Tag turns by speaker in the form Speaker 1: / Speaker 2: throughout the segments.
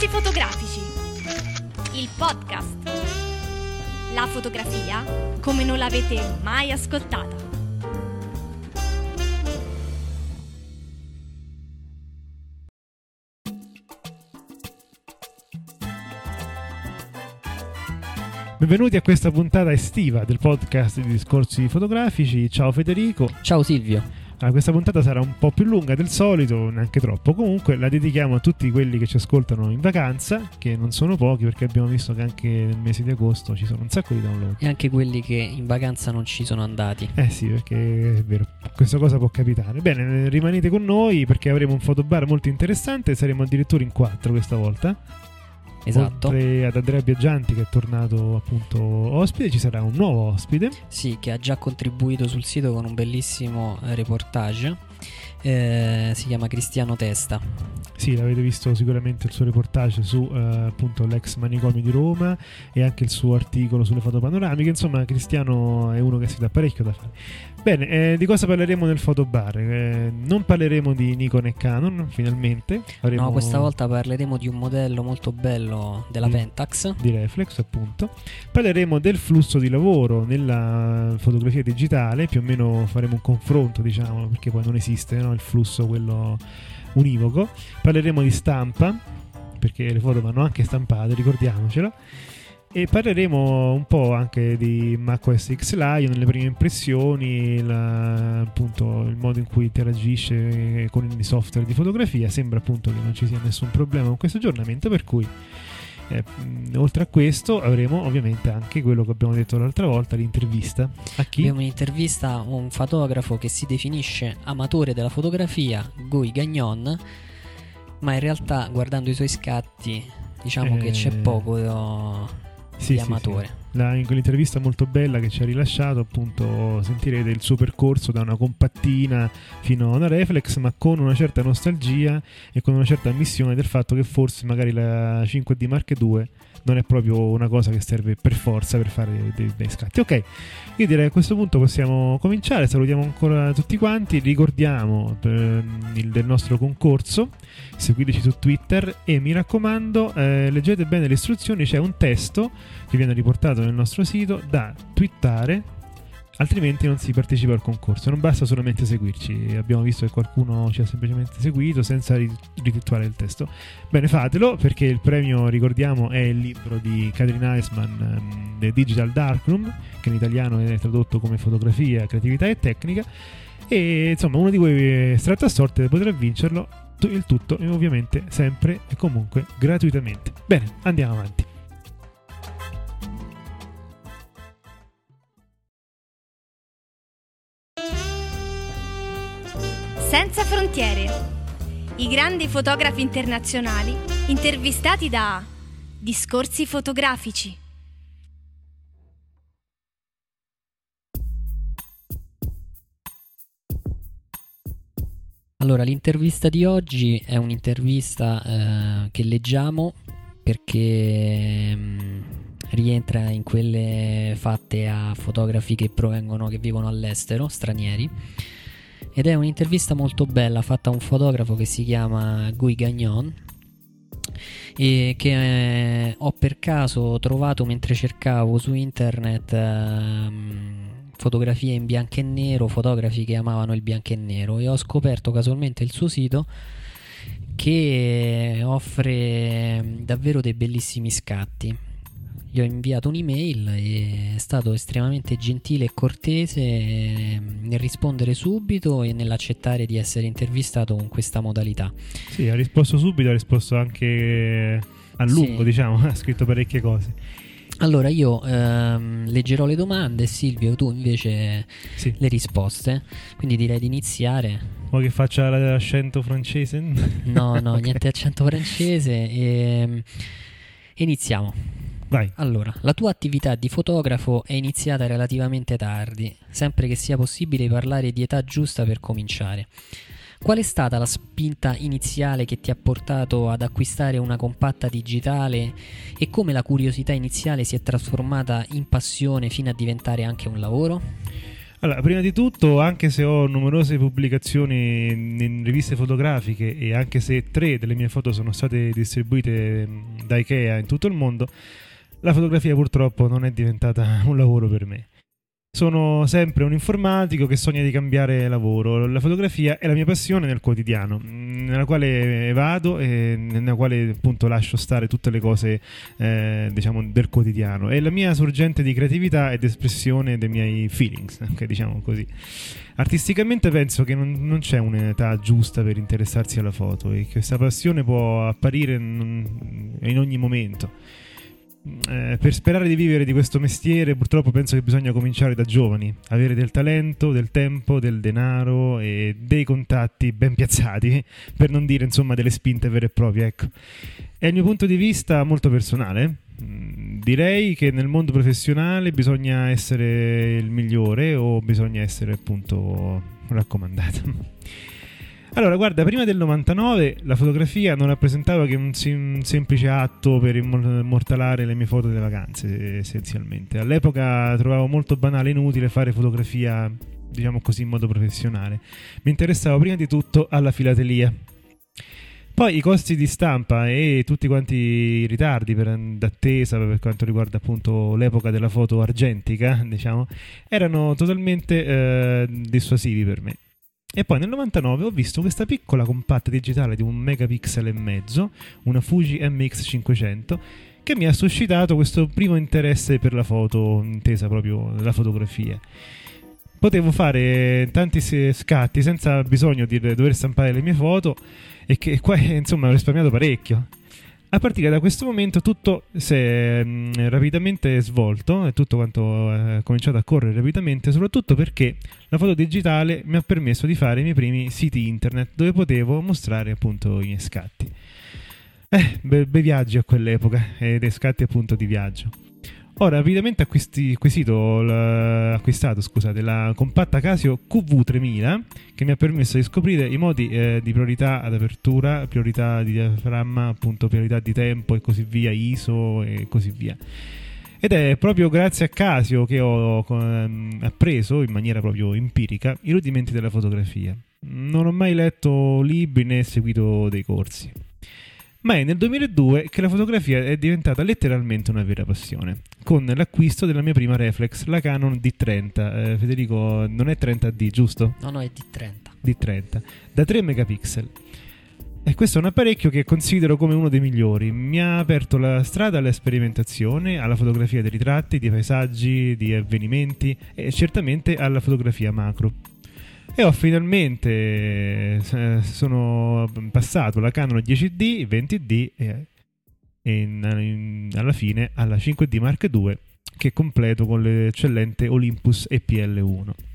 Speaker 1: Discorsi fotografici. Il podcast. La fotografia come non l'avete mai ascoltata.
Speaker 2: Benvenuti a questa puntata estiva del podcast di discorsi fotografici. Ciao Federico.
Speaker 3: Ciao Silvio.
Speaker 2: Ah, questa puntata sarà un po' più lunga del solito, neanche troppo. Comunque la dedichiamo a tutti quelli che ci ascoltano in vacanza, che non sono pochi perché abbiamo visto che anche nel mese di agosto ci sono un sacco di download.
Speaker 3: E anche quelli che in vacanza non ci sono andati.
Speaker 2: Eh sì, perché è vero, questa cosa può capitare. Bene, rimanete con noi perché avremo un fotobar molto interessante, saremo addirittura in quattro questa volta.
Speaker 3: Esatto.
Speaker 2: Oltre ad Andrea Biaggianti che è tornato appunto ospite, ci sarà un nuovo ospite.
Speaker 3: Sì, che ha già contribuito sul sito con un bellissimo eh, reportage. Eh, si chiama Cristiano Testa.
Speaker 2: Sì, l'avete visto sicuramente il suo reportage su eh, appunto l'ex manicomio di Roma e anche il suo articolo sulle foto panoramiche. Insomma, Cristiano è uno che si dà parecchio da fare. Bene, eh, di cosa parleremo nel fotobar? Eh, non parleremo di Nikon e Canon, finalmente.
Speaker 3: Avremo... No, questa volta parleremo di un modello molto bello della
Speaker 2: di,
Speaker 3: Pentax.
Speaker 2: Di Reflex, appunto. Parleremo del flusso di lavoro nella fotografia digitale, più o meno faremo un confronto, diciamo, perché poi non esiste no? il flusso quello univoco. Parleremo di stampa, perché le foto vanno anche stampate, ricordiamocelo. E parleremo un po' anche di macOS X Lion, le prime impressioni, la, appunto il modo in cui interagisce con i software di fotografia. Sembra appunto che non ci sia nessun problema con questo aggiornamento, per cui eh, oltre a questo avremo ovviamente anche quello che abbiamo detto l'altra volta, l'intervista. A chi?
Speaker 3: Abbiamo un'intervista a un fotografo che si definisce amatore della fotografia, Guy Gagnon, ma in realtà guardando i suoi scatti diciamo eh... che c'è poco
Speaker 2: sì,
Speaker 3: di
Speaker 2: sì,
Speaker 3: amatore.
Speaker 2: Sì. La, in quell'intervista molto bella che ci ha rilasciato, appunto, sentirete il suo percorso da una compattina fino a una reflex, ma con una certa nostalgia e con una certa ammissione del fatto che forse magari la 5D Mark II non è proprio una cosa che serve per forza per fare dei bei scatti. Ok, io direi a questo punto possiamo cominciare. Salutiamo ancora tutti quanti. Ricordiamo eh, il, del nostro concorso. Seguiteci su Twitter e mi raccomando, eh, leggete bene le istruzioni. C'è un testo che viene riportato nel nostro sito da twittare altrimenti non si partecipa al concorso. Non basta solamente seguirci. Abbiamo visto che qualcuno ci ha semplicemente seguito senza rititolare il testo. Bene, fatelo perché il premio, ricordiamo, è il libro di Catherine Eisman, um, The Digital Darkroom, che in italiano è tradotto come fotografia, creatività e tecnica. E insomma, uno di voi estratto a sorte potrà vincerlo. Il tutto, ovviamente, sempre e comunque gratuitamente. Bene, andiamo avanti.
Speaker 1: Senza frontiere. I grandi fotografi internazionali intervistati da Discorsi fotografici.
Speaker 3: Allora, l'intervista di oggi è un'intervista eh, che leggiamo perché mm, rientra in quelle fatte a fotografi che provengono, che vivono all'estero, stranieri ed è un'intervista molto bella fatta a un fotografo che si chiama Guy Gagnon e che eh, ho per caso trovato mentre cercavo su internet eh, fotografie in bianco e nero, fotografi che amavano il bianco e nero e ho scoperto casualmente il suo sito che offre davvero dei bellissimi scatti gli ho inviato un'email e è stato estremamente gentile e cortese nel rispondere subito e nell'accettare di essere intervistato con questa modalità.
Speaker 2: Sì, ha risposto subito, ha risposto anche a lungo, sì. diciamo, ha scritto parecchie cose.
Speaker 3: Allora io ehm, leggerò le domande, Silvio, tu invece sì. le risposte. Quindi direi di iniziare.
Speaker 2: Vuoi che faccia l'accento francese?
Speaker 3: No, no, okay. niente accento francese. E, ehm, iniziamo.
Speaker 2: Vai.
Speaker 3: Allora, la tua attività di fotografo è iniziata relativamente tardi, sempre che sia possibile parlare di età giusta per cominciare. Qual è stata la spinta iniziale che ti ha portato ad acquistare una compatta digitale e come la curiosità iniziale si è trasformata in passione fino a diventare anche un lavoro?
Speaker 2: Allora, prima di tutto, anche se ho numerose pubblicazioni in riviste fotografiche e anche se tre delle mie foto sono state distribuite da Ikea in tutto il mondo, la fotografia purtroppo non è diventata un lavoro per me. Sono sempre un informatico che sogna di cambiare lavoro. La fotografia è la mia passione nel quotidiano, nella quale vado e nella quale appunto lascio stare tutte le cose eh, diciamo del quotidiano. È la mia sorgente di creatività ed espressione dei miei feelings, anche diciamo così. Artisticamente penso che non, non, c'è un'età giusta per interessarsi alla foto e che questa passione può apparire in ogni momento eh, per sperare di vivere di questo mestiere, purtroppo penso che bisogna cominciare da giovani, avere del talento, del tempo, del denaro e dei contatti ben piazzati, per non dire insomma delle spinte vere e proprie. Ecco. È il mio punto di vista molto personale. Mm, direi che nel mondo professionale bisogna essere il migliore o bisogna essere appunto raccomandato. Allora, guarda, prima del 99 la fotografia non rappresentava che un, un semplice atto per immortalare le mie foto delle vacanze, essenzialmente. All'epoca trovavo molto banale e inutile fare fotografia, diciamo così, in modo professionale. Mi interessavo prima di tutto alla filatelia. Poi i costi di stampa e tutti quanti i ritardi per, d'attesa per quanto riguarda appunto l'epoca della foto argentica, diciamo, erano totalmente eh, dissuasivi per me. E poi nel 99 ho visto questa piccola compatta digitale di un megapixel e mezzo, una Fuji MX500, che mi ha suscitato questo primo interesse per la foto, intesa proprio la fotografia. Potevo fare tanti scatti senza bisogno di dover stampare le mie foto e che qua insomma ho risparmiato parecchio. A partire da questo momento tutto si è mh, mm, rapidamente svolto e tutto quanto è cominciato a correre rapidamente, soprattutto perché la foto digitale mi ha permesso di fare i miei primi siti internet dove potevo mostrare appunto i miei scatti. Eh, bei, bei viaggi a quell'epoca e dei scatti appunto di viaggio. Ora, rapidamente acquisti, acquistato scusate, la compatta Casio QV3000 che mi ha permesso di scoprire i modi eh, di priorità ad apertura, priorità di diaframma, appunto priorità di tempo e così via, ISO e così via. Ed è proprio grazie a Casio che ho ehm, appreso in maniera proprio empirica i rudimenti della fotografia. Non ho mai letto libri né seguito dei corsi ma è nel 2002 che la fotografia è diventata letteralmente una vera passione, con l'acquisto della mia prima reflex, la Canon D30. Eh, Federico, non è 30D, giusto?
Speaker 3: No, no, è D30.
Speaker 2: D30, da 3 megapixel. E questo è un apparecchio che considero come uno dei migliori. Mi ha aperto la strada alla sperimentazione, alla fotografia dei ritratti, di paesaggi, di avvenimenti e certamente alla fotografia macro e ho finalmente eh, sono passato la Canon 10D, 20D e, in, in, alla fine alla 5D Mark II che completo con l'eccellente Olympus EPL1.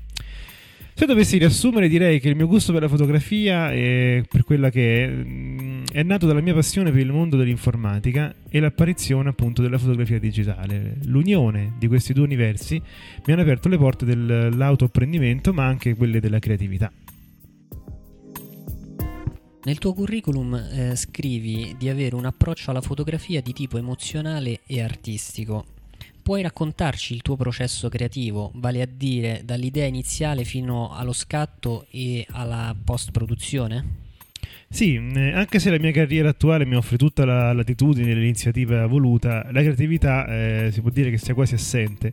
Speaker 2: Se dovessi riassumere, direi che il mio gusto per la fotografia è per quella che è, mm, è nato dalla mia passione per il mondo dell'informatica e l'apparizione appunto della fotografia digitale. L'unione di questi due universi mi hanno aperto le porte dell'autoapprendimento, ma anche quelle della creatività.
Speaker 3: Nel tuo curriculum eh, scrivi di avere un approccio alla fotografia di tipo emozionale e artistico puoi raccontarci il tuo processo creativo, vale a dire dall'idea iniziale fino allo scatto e alla post-produzione?
Speaker 2: Sì, eh, anche se la mia carriera attuale mi offre tutta la latitudine e l'iniziativa voluta, la creatività eh, si può dire che sia quasi assente.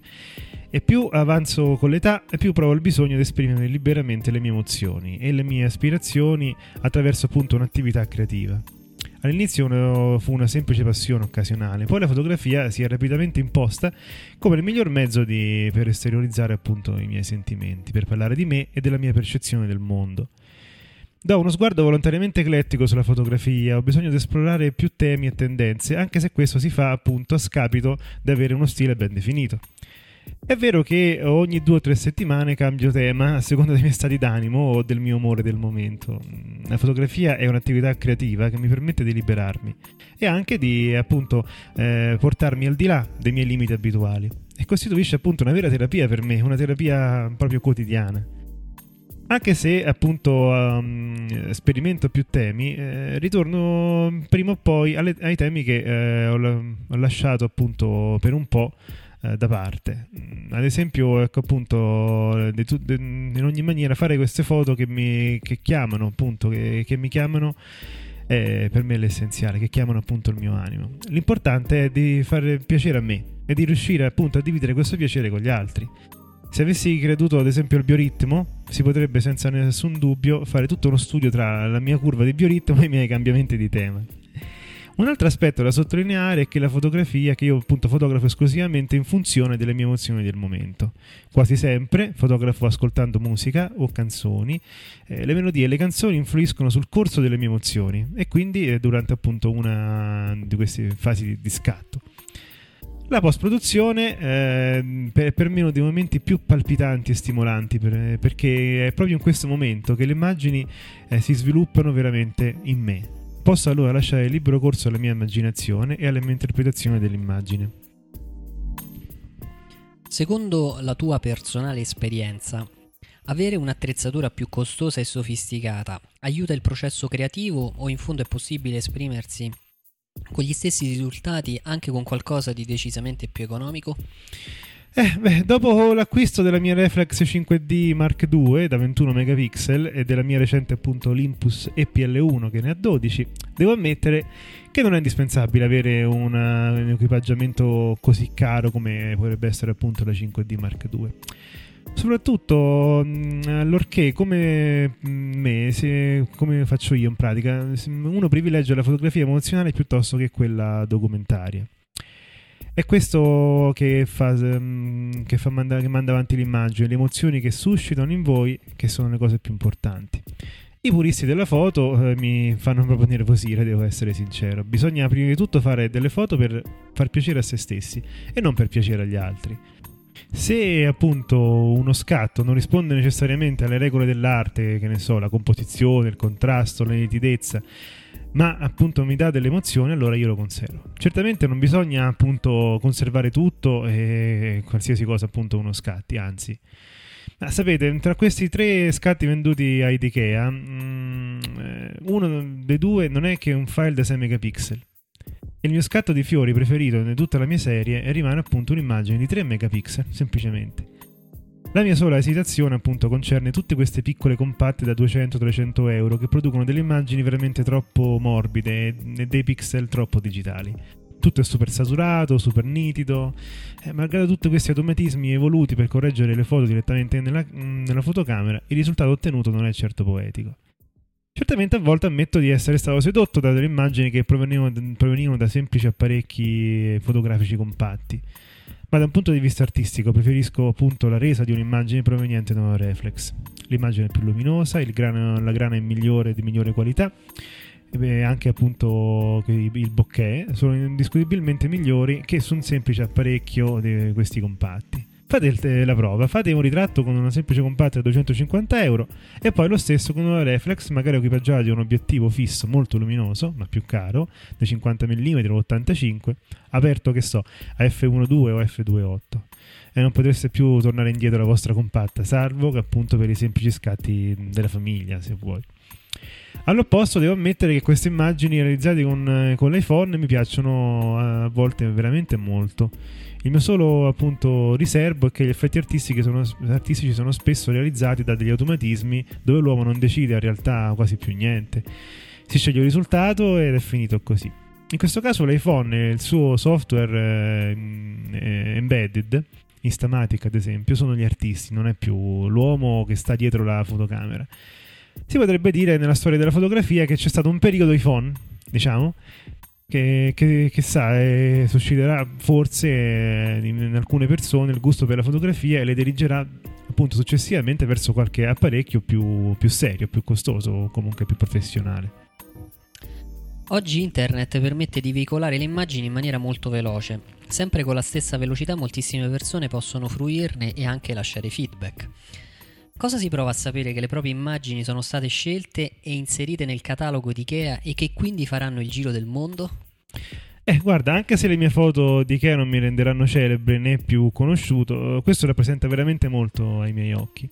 Speaker 2: E più avanzo con l'età, più provo il bisogno di esprimere liberamente le mie emozioni e le mie aspirazioni attraverso appunto un'attività creativa. All'inizio fu una semplice passione occasionale, poi la fotografia si è rapidamente imposta come il miglior mezzo di, per esteriorizzare appunto i miei sentimenti, per parlare di me e della mia percezione del mondo. Do uno sguardo volontariamente eclettico sulla fotografia, ho bisogno di esplorare più temi e tendenze, anche se questo si fa appunto a scapito di avere uno stile ben definito. È vero che ogni due o tre settimane cambio tema a seconda dei miei stati d'animo o del mio umore del momento. La fotografia è un'attività creativa che mi permette di liberarmi e anche di appunto eh, portarmi al di là dei miei limiti abituali e costituisce appunto una vera terapia per me, una terapia proprio quotidiana. Anche se appunto um, sperimento più temi, eh, ritorno prima o poi alle, ai temi che eh, ho, ho lasciato appunto per un po' eh, da parte. Mm, ad esempio, ecco appunto, de, de, in ogni maniera fare queste foto che mi che chiamano, appunto, che, che mi chiamano è per me l'essenziale, che chiamano appunto il mio animo. L'importante è di fare piacere a me e di riuscire appunto a dividere questo piacere con gli altri. Se avessi creduto ad esempio al bioritmo, si potrebbe senza nessun dubbio fare tutto uno studio tra la mia curva di bioritmo e i miei cambiamenti di tema. Un altro aspetto da sottolineare è che la fotografia, che io appunto fotografo esclusivamente in funzione delle mie emozioni del momento. Quasi sempre fotografo ascoltando musica o canzoni. Eh, le melodie e le canzoni influiscono sul corso delle mie emozioni e quindi eh, durante appunto una di queste fasi di, di scatto. La post-produzione eh, per, per, me uno dei momenti più palpitanti e stimolanti per, perché è proprio in questo momento che le immagini eh, si sviluppano veramente in me. Posso allora lasciare libero corso alla mia immaginazione e alla mia interpretazione dell'immagine.
Speaker 3: Secondo la tua personale esperienza, avere un'attrezzatura più costosa e sofisticata aiuta il processo creativo o in fondo è possibile esprimersi con gli stessi risultati anche con qualcosa di decisamente più economico?
Speaker 2: Eh, beh, dopo l'acquisto della mia Reflex 5D Mark II da 21 megapixel e della mia recente appunto Olympus EPL1 che ne ha 12, devo ammettere che non è indispensabile avere una, un equipaggiamento così caro come potrebbe essere appunto la 5D Mark II. Soprattutto allorché, come me, se, come faccio io in pratica, uno privilegia la fotografia emozionale piuttosto che quella documentaria. È questo che, fa, che, fa manda, che manda avanti l'immagine, le emozioni che suscitano in voi, che sono le cose più importanti. I puristi della foto eh, mi fanno proprio nervosire, devo essere sincero. Bisogna prima di tutto fare delle foto per far piacere a se stessi e non per piacere agli altri. Se appunto uno scatto non risponde necessariamente alle regole dell'arte, che ne so, la composizione, il contrasto, la nitidezza, ma appunto mi dà delle emozioni, allora io lo conservo. Certamente non bisogna appunto conservare tutto e qualsiasi cosa appunto uno scatti, anzi. Ma sapete, tra questi tre scatti venduti a Ikea, mm, eh, uno dei due non è che un file da 6 megapixel il mio scatto di fiori preferito di tutta la mia serie rimane appunto un'immagine di 3 megapixel, semplicemente. La mia sola esitazione appunto concerne tutte queste piccole compatte da 200-300 euro che producono delle immagini veramente troppo morbide e dei pixel troppo digitali. Tutto è super saturato, super nitido, eh, malgrado tutti questi automatismi evoluti per correggere le foto direttamente nella, nella fotocamera, il risultato ottenuto non è certo poetico. Certamente a volte ammetto di essere stato sedotto da delle immagini che provenivano, provenivano da semplici apparecchi fotografici compatti, ma da un punto di vista artistico preferisco appunto la resa di un'immagine proveniente da una reflex. L'immagine è più luminosa, grano, la grana è migliore, di migliore qualità e anche appunto il bokeh sono indiscutibilmente migliori che su un semplice apparecchio di questi compatti fate la prova, fate un ritratto con una semplice compatta da 250 euro e poi lo stesso con una reflex, magari equipaggiata di un obiettivo fisso molto luminoso, ma più caro, da 50 mm o 85, aperto che so, a f1.2 o f2.8 e non potreste più tornare indietro alla vostra compatta, salvo che appunto per i semplici scatti della famiglia, se vuoi. All'opposto devo ammettere che queste immagini realizzate con, con l'iPhone mi piacciono a volte veramente molto il mio solo appunto riservo è che gli effetti artistici sono, artistici sono spesso realizzati da degli automatismi dove l'uomo non decide in realtà quasi più niente. Si sceglie il risultato ed è finito così. In questo caso l'iPhone e il suo software eh, embedded, Instamatic ad esempio, sono gli artisti, non è più l'uomo che sta dietro la fotocamera. Si potrebbe dire nella storia della fotografia che c'è stato un periodo iPhone, diciamo, che, che, che sa, eh, susciterà forse eh, in, in, alcune persone il gusto per la fotografia e le dirigerà appunto successivamente verso qualche apparecchio più, più serio, più costoso o comunque più professionale.
Speaker 3: Oggi internet permette di veicolare le immagini in maniera molto veloce. Sempre con la stessa velocità moltissime persone possono fruirne e anche lasciare feedback. Cosa si prova a sapere che le proprie immagini sono state scelte e inserite nel catalogo di Ikea e che quindi faranno il giro del mondo?
Speaker 2: Eh, guarda, anche se le mie foto di Ikea non mi renderanno celebre né più conosciuto, questo rappresenta veramente molto ai miei occhi.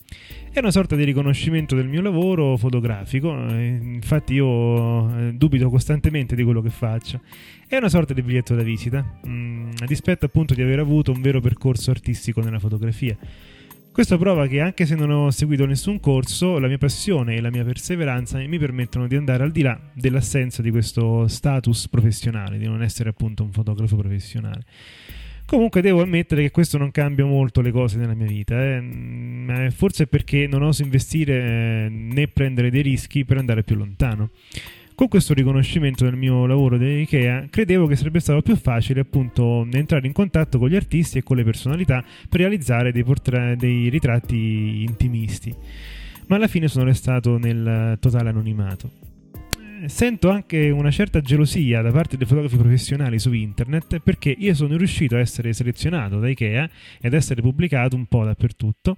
Speaker 2: È una sorta di riconoscimento del mio lavoro fotografico, eh, infatti io eh, dubito costantemente di quello che faccio. È una sorta di biglietto da visita, mm, a dispetto appunto di aver avuto un vero percorso artistico nella fotografia. Questo prova che anche se non ho seguito nessun corso, la mia passione e la mia perseveranza mi permettono di andare al di là dell'assenza di questo status professionale, di non essere appunto un fotografo professionale. Comunque devo ammettere che questo non cambia molto le cose nella mia vita, eh. Mm, forse perché non oso investire eh, né prendere dei rischi per andare più lontano. Con questo riconoscimento del mio lavoro di credevo che sarebbe stato più facile appunto entrare in contatto con gli artisti e con le personalità per realizzare dei, portra- dei ritratti intimisti. Ma alla fine sono restato nel totale anonimato sento anche una certa gelosia da parte dei fotografi professionali su internet perché io sono riuscito a essere selezionato da Ikea ed essere pubblicato un po' dappertutto,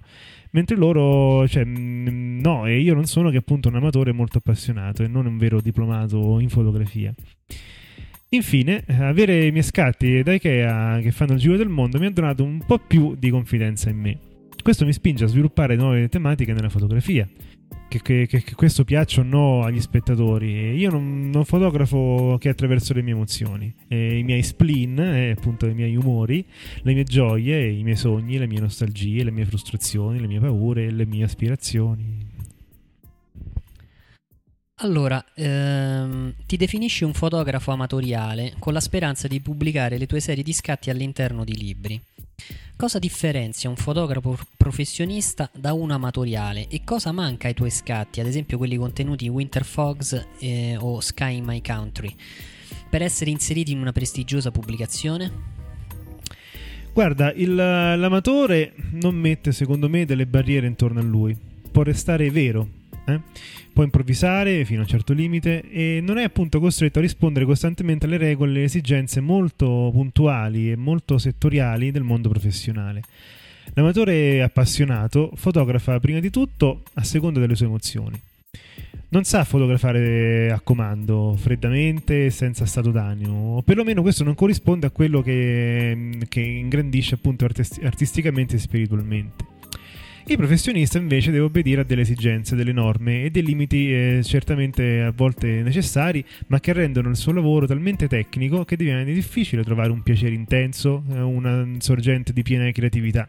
Speaker 2: mentre loro, cioè, no, e io non sono che appunto un amatore molto appassionato e non un vero diplomato in fotografia. Infine, avere i miei scatti da Ikea che fanno il giro del mondo mi ha donato un po' più di confidenza in me. Questo mi spinge a sviluppare nuove tematiche nella fotografia che, che, che, questo piaccia o no agli spettatori. Io non, non fotografo che attraverso le mie emozioni, eh, i miei spleen, eh, appunto i miei umori, le mie gioie, i miei sogni, le mie nostalgie, le mie frustrazioni, le mie paure, le mie aspirazioni.
Speaker 3: Allora, ehm, ti definisci un fotografo amatoriale con la speranza di pubblicare le tue serie di scatti all'interno di libri. Cosa differenzia un fotografo professionista da uno amatoriale? E cosa manca ai tuoi scatti, ad esempio quelli contenuti in Winter Fogs eh, o Sky in My Country, per essere inseriti in una prestigiosa pubblicazione?
Speaker 2: Guarda, il, l'amatore non mette secondo me delle barriere intorno a lui, può restare vero, eh? può improvvisare fino a un certo limite e non è appunto costretto a rispondere costantemente alle regole e alle esigenze molto puntuali e molto settoriali del mondo professionale. L'amatore appassionato fotografa prima di tutto a seconda delle sue emozioni. Non sa fotografare a comando, freddamente, senza stato d'animo, o perlomeno questo non corrisponde a quello che, che ingrandisce appunto artisticamente e spiritualmente. Il professionista invece deve obbedire a delle esigenze, delle norme e dei limiti eh, certamente a volte necessari, ma che rendono il suo lavoro talmente tecnico che diviene difficile trovare un piacere intenso, eh, una sorgente di piena creatività.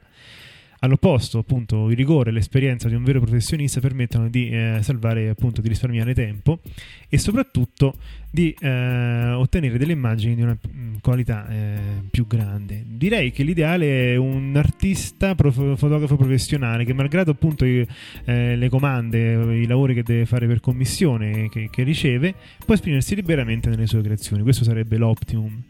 Speaker 2: All'opposto, appunto, il rigore e l'esperienza di un vero professionista permettono di eh, salvare, appunto, di risparmiare tempo e soprattutto di eh, ottenere delle immagini di una mm, qualità eh, più grande. Direi che l'ideale è un artista prof- fotografo professionale che, malgrado appunto i, eh, le comande, i lavori che deve fare per commissione che, che riceve, può esprimersi liberamente nelle sue creazioni. Questo sarebbe l'optimum.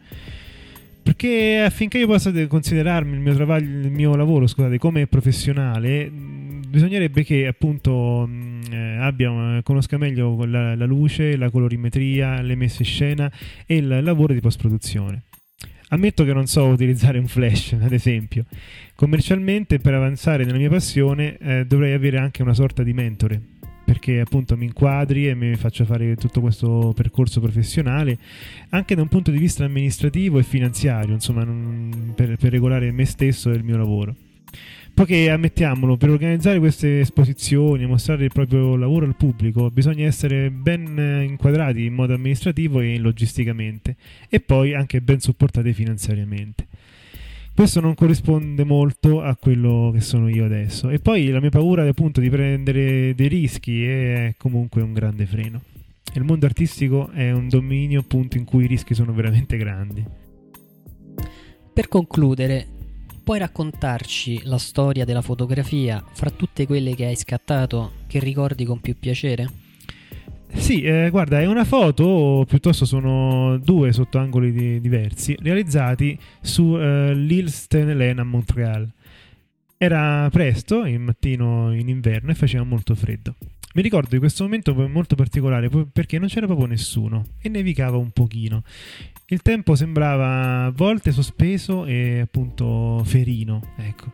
Speaker 2: Perché affinché io possa considerarmi il mio, travaglio, il mio lavoro scusate, come professionale, bisognerebbe che appunto eh, abbia, conosca meglio la, la, luce, la colorimetria, le messe in scena e il lavoro di post-produzione. Ammetto che non so utilizzare un flash, ad esempio. Commercialmente, per avanzare nella mia passione, eh, dovrei avere anche una sorta di mentore perché appunto mi inquadri e mi faccio fare tutto questo percorso professionale anche da un punto di vista amministrativo e finanziario, insomma, non, per, per regolare me stesso e il mio lavoro. Poiché ammettiamolo, per organizzare queste esposizioni e mostrare il proprio lavoro al pubblico bisogna essere ben inquadrati in modo amministrativo e logisticamente e poi anche ben supportati finanziariamente. Questo non corrisponde molto a quello che sono io adesso. E poi la mia paura appunto di prendere dei rischi è comunque un grande freno. Il mondo artistico è un dominio appunto in cui i rischi sono veramente grandi.
Speaker 3: Per concludere, puoi raccontarci la storia della fotografia fra tutte quelle che hai scattato che ricordi con più piacere?
Speaker 2: Sì, eh, guarda, è una foto, piuttosto sono due sotto angoli di, diversi, realizzati su eh, l'Île Sten-Hélène a Montreal. Era presto, in mattino in inverno, e faceva molto freddo. Mi ricordo di questo momento molto particolare perché non c'era proprio nessuno e nevicava un pochino. Il tempo sembrava a volte sospeso e appunto ferino, ecco.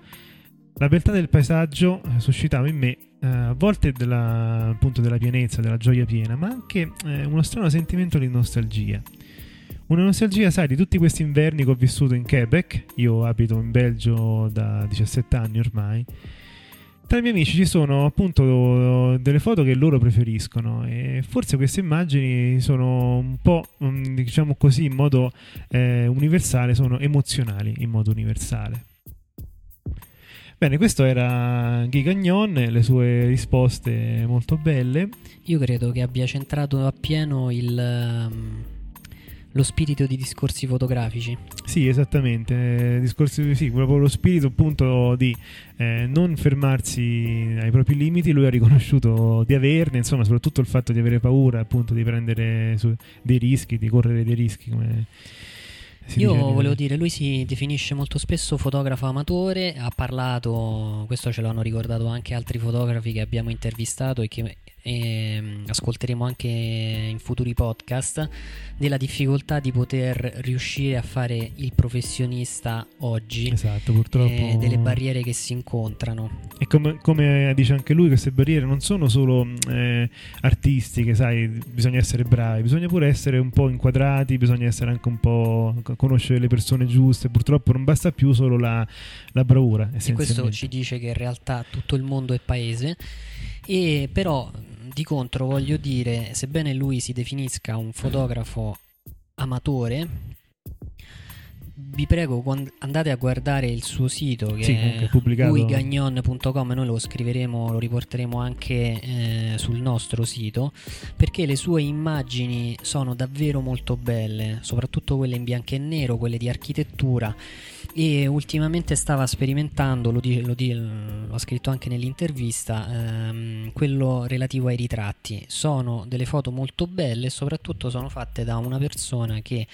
Speaker 2: La beltà del paesaggio eh, suscitava in me eh, a volte della, appunto della pienezza, della gioia piena, ma anche eh, uno strano sentimento di nostalgia. Una nostalgia, sai, di tutti questi inverni che ho vissuto in Quebec. Io abito in Belgio da 17 anni ormai. Tra i miei amici ci sono appunto delle foto che loro preferiscono e forse queste immagini sono un po', mm, diciamo così, in modo eh, universale, sono emozionali in modo universale. Bene, questo era Gigagnon, le sue risposte molto belle.
Speaker 3: Io credo che abbia centrato appieno il, um, lo spirito di discorsi fotografici.
Speaker 2: Sì, esattamente, discorsi, sì, proprio lo spirito appunto di eh, non fermarsi ai propri limiti, lui ha riconosciuto di averne, insomma, soprattutto il fatto di avere paura appunto di prendere su, dei rischi, di correre dei rischi. Come
Speaker 3: io volevo dire, lui si definisce molto spesso fotografo amatore, ha parlato, questo ce l'hanno ricordato anche altri fotografi che abbiamo intervistato e che e ehm, ascolteremo anche in futuri podcast della difficoltà di poter riuscire a fare il professionista oggi
Speaker 2: esatto purtroppo
Speaker 3: e delle barriere che si incontrano.
Speaker 2: E come, come, dice anche lui queste barriere non sono solo eh, artistiche sai bisogna essere bravi bisogna pure essere un po' inquadrati bisogna essere anche un po' conoscere le persone giuste purtroppo non basta più solo la, la bravura
Speaker 3: e questo ci dice che in realtà tutto il mondo è paese e però di contro voglio dire, sebbene lui si definisca un fotografo amatore, vi prego andate a guardare il suo sito che sì, è guigagnon.com noi lo scriveremo lo riporteremo anche eh, sul nostro sito perché le sue immagini sono davvero molto belle soprattutto quelle in bianco e nero quelle di architettura e ultimamente stava sperimentando, lo, di, lo, di, l'ho scritto anche nell'intervista, ehm, quello relativo ai ritratti. Sono delle foto molto belle e soprattutto sono fatte da una persona che,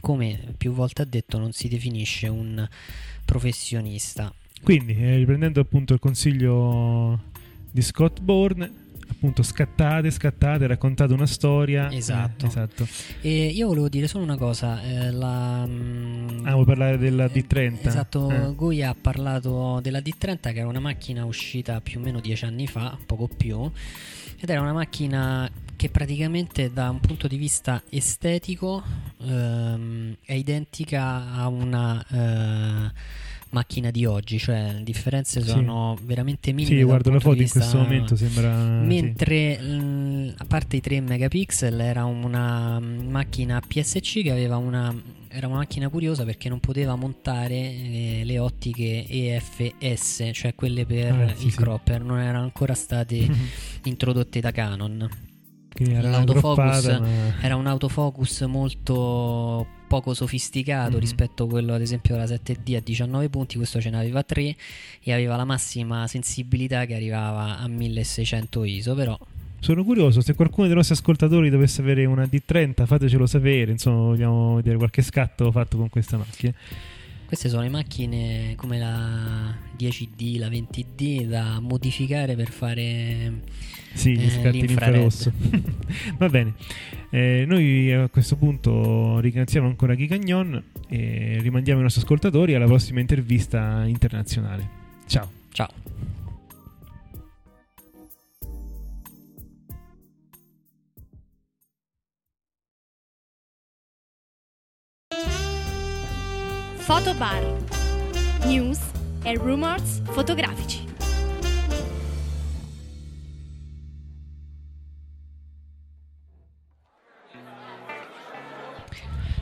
Speaker 3: come più volte ha detto, non si definisce un professionista.
Speaker 2: Quindi, eh, riprendendo appunto il consiglio di Scott Bourne, appunto scattate, scattate, raccontate una storia.
Speaker 3: Esatto.
Speaker 2: Eh, esatto.
Speaker 3: E io volevo dire solo una cosa. Eh, la,
Speaker 2: mm, ah, vuoi parlare della D30?
Speaker 3: Esatto, eh. Gui ha parlato della D30 che era una macchina uscita più o meno dieci anni fa, poco più, ed era una macchina che praticamente da un punto di vista estetico ehm, è identica a una... Eh, macchina di oggi, cioè le differenze sono sì. veramente minime.
Speaker 2: Sì, guardo
Speaker 3: le
Speaker 2: foto
Speaker 3: in
Speaker 2: questo momento sembra...
Speaker 3: Mentre sì. l, a parte i 3 megapixel era una macchina PSC che aveva una... Era una macchina curiosa perché non poteva montare eh, le ottiche EFS, cioè quelle per ah, sì, il cropper, non erano ancora state introdotte da Canon. L'autofocus ma... era un autofocus molto poco sofisticato mm-hmm. rispetto a quello ad esempio della 7D a 19 punti, questo ce n'aveva 3 e aveva la massima sensibilità che arrivava a 1600 ISO, però
Speaker 2: sono curioso se qualcuno dei nostri ascoltatori dovesse avere una D30, fatecelo sapere, insomma, vogliamo vedere qualche scatto fatto con questa macchina.
Speaker 3: Queste sono le macchine come la 10D, la 20D da modificare per fare
Speaker 2: sì, gli eh, scatti in infrarosso. Va bene, eh, noi a questo punto ringraziamo ancora Gigagnon e rimandiamo i nostri ascoltatori alla prossima intervista internazionale. Ciao.
Speaker 3: Ciao.
Speaker 1: Fotobar. News e rumors fotografici.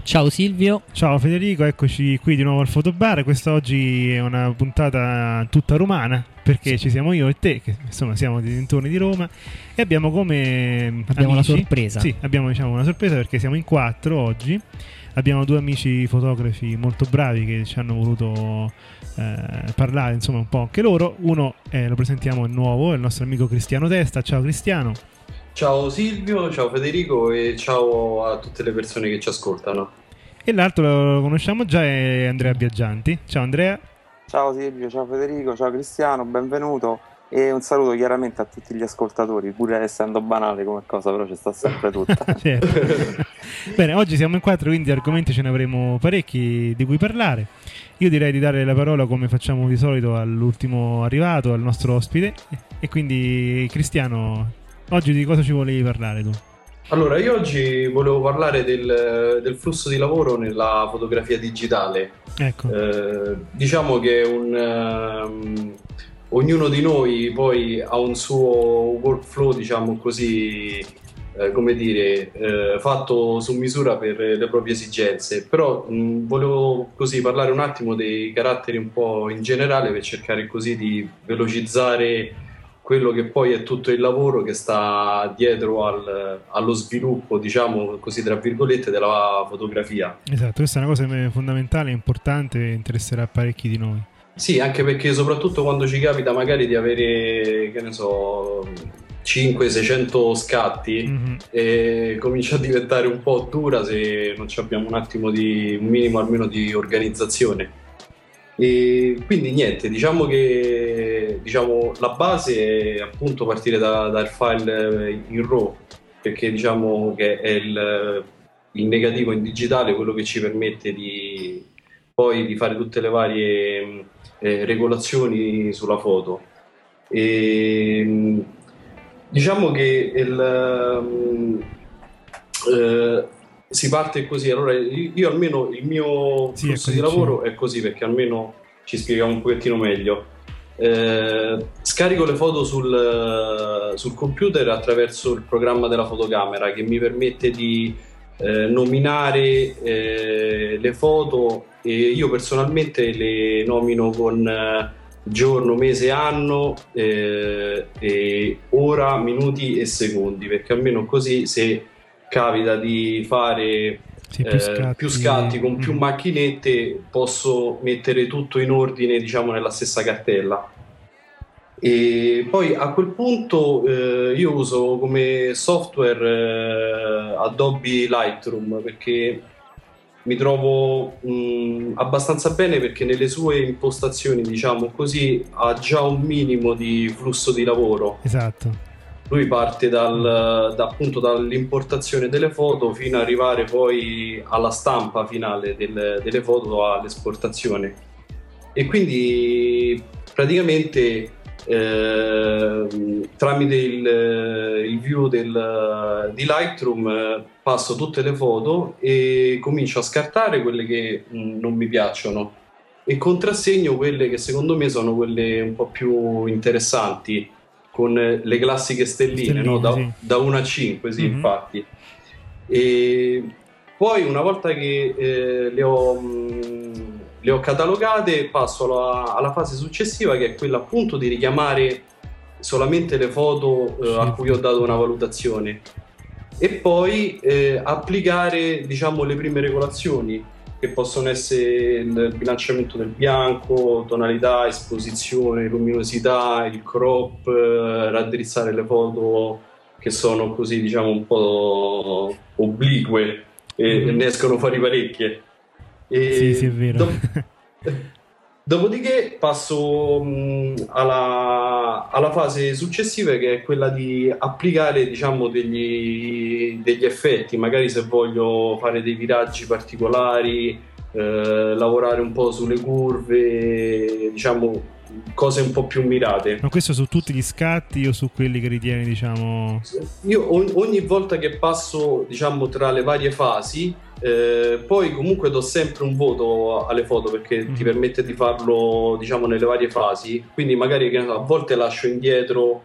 Speaker 3: Ciao Silvio.
Speaker 2: Ciao Federico, eccoci qui di nuovo al Fotobar. Quest'oggi è una puntata tutta romana perché sì. ci siamo io e te, che insomma siamo dei dintorni di Roma e abbiamo come
Speaker 3: abbiamo
Speaker 2: amici,
Speaker 3: una sorpresa.
Speaker 2: Sì, abbiamo diciamo una sorpresa perché siamo in quattro oggi abbiamo due amici fotografi molto bravi che ci hanno voluto eh, parlare insomma un po' anche loro. Uno eh, lo presentiamo è nuovo, è il nostro amico Cristiano Testa. Ciao Cristiano.
Speaker 4: Ciao Silvio, ciao Federico e ciao a tutte le persone che ci ascoltano.
Speaker 2: E l'altro lo conosciamo già è Andrea Biaggianti. Ciao Andrea.
Speaker 5: Ciao Silvio, ciao Federico, ciao Cristiano, benvenuto. E un saluto chiaramente a tutti gli ascoltatori, pur essendo banale come cosa, però ci sta sempre tutta.
Speaker 2: Bene, oggi siamo in quattro, quindi argomenti ce ne avremo parecchi di cui parlare. Io direi di dare la parola come facciamo di solito all'ultimo arrivato, al nostro ospite. E quindi, Cristiano, oggi di cosa ci volevi parlare tu?
Speaker 4: Allora, io oggi volevo parlare del, del flusso di lavoro nella fotografia digitale.
Speaker 2: Ecco.
Speaker 4: Eh, diciamo che un, ehm, ognuno di noi poi ha un suo workflow, diciamo così, eh, come dire, eh, fatto su misura per le proprie esigenze. Però mh, volevo così parlare un attimo dei caratteri un po' in generale per cercare così di velocizzare quello che poi è tutto il lavoro che sta dietro al, allo sviluppo, diciamo così, tra virgolette, della fotografia.
Speaker 2: Esatto, questa è una cosa fondamentale, importante, interesserà parecchi di noi.
Speaker 4: Sì, anche perché soprattutto quando ci capita magari di avere, che ne so, 500-600 scatti mm-hmm. e comincia a diventare un po' dura se non abbiamo un attimo di un minimo almeno di organizzazione. E quindi niente, diciamo che diciamo, la base è appunto partire da, dal file in RAW, perché diciamo che è il, il, negativo in digitale quello che ci permette di poi di fare tutte le varie eh, regolazioni sulla foto. E, diciamo che il, eh, si parte così. Allora, io almeno il mio sì, flusso di lavoro è così perché almeno ci spieghiamo un pochettino meglio. Eh, scarico le foto sul, sul, computer attraverso il programma della fotocamera che mi permette di eh, nominare eh, le foto e io personalmente le nomino con eh, giorno, mese, anno, eh, ora, minuti e secondi perché almeno così se capita di fare sì, più, eh, scatti. più, scatti. con più mm. macchinette, posso mettere tutto in ordine, diciamo, nella stessa cartella. E poi a quel punto eh, io uso come software eh, Adobe Lightroom perché mi trovo mh, mm, abbastanza bene perché nelle sue impostazioni, diciamo così, ha già un minimo di flusso di lavoro.
Speaker 2: Esatto
Speaker 4: lui parte dal, da, appunto dall'importazione delle foto fino ad arrivare poi alla stampa finale del, delle foto all'esportazione. E quindi praticamente eh, tramite il, il view del, di Lightroom passo tutte le foto e comincio a scartare quelle che non mi piacciono. E contrassegno quelle che secondo me sono quelle un po' più interessanti con le classiche stelline, stelline no? da, sì. da, 1 a 5, sì, mm-hmm. infatti. E poi una volta che eh, le, ho, mh, le, ho, catalogate passo alla, alla, fase successiva che è quella appunto di richiamare solamente le foto eh, a cui ho dato una valutazione e poi eh, applicare diciamo le prime regolazioni che possono essere il bilanciamento del bianco, tonalità, esposizione, luminosità, il crop, eh, raddrizzare le foto che sono così diciamo un po' oblique e mm-hmm. ne escono fuori parecchie.
Speaker 2: E sì, sì, è vero. Do-
Speaker 4: Dopodiché passo mh, alla, alla, fase successiva che è quella di applicare diciamo, degli, degli, effetti, magari se voglio fare dei viraggi particolari, eh, lavorare un po' sulle curve, diciamo cose un po' più mirate.
Speaker 2: Ma questo su tutti gli scatti o su quelli che ritieni, diciamo?
Speaker 4: Io ogni volta che passo, diciamo, tra le varie fasi, eh, poi comunque do sempre un voto alle foto perché mm. ti permette di farlo diciamo nelle varie fasi quindi magari a volte lascio indietro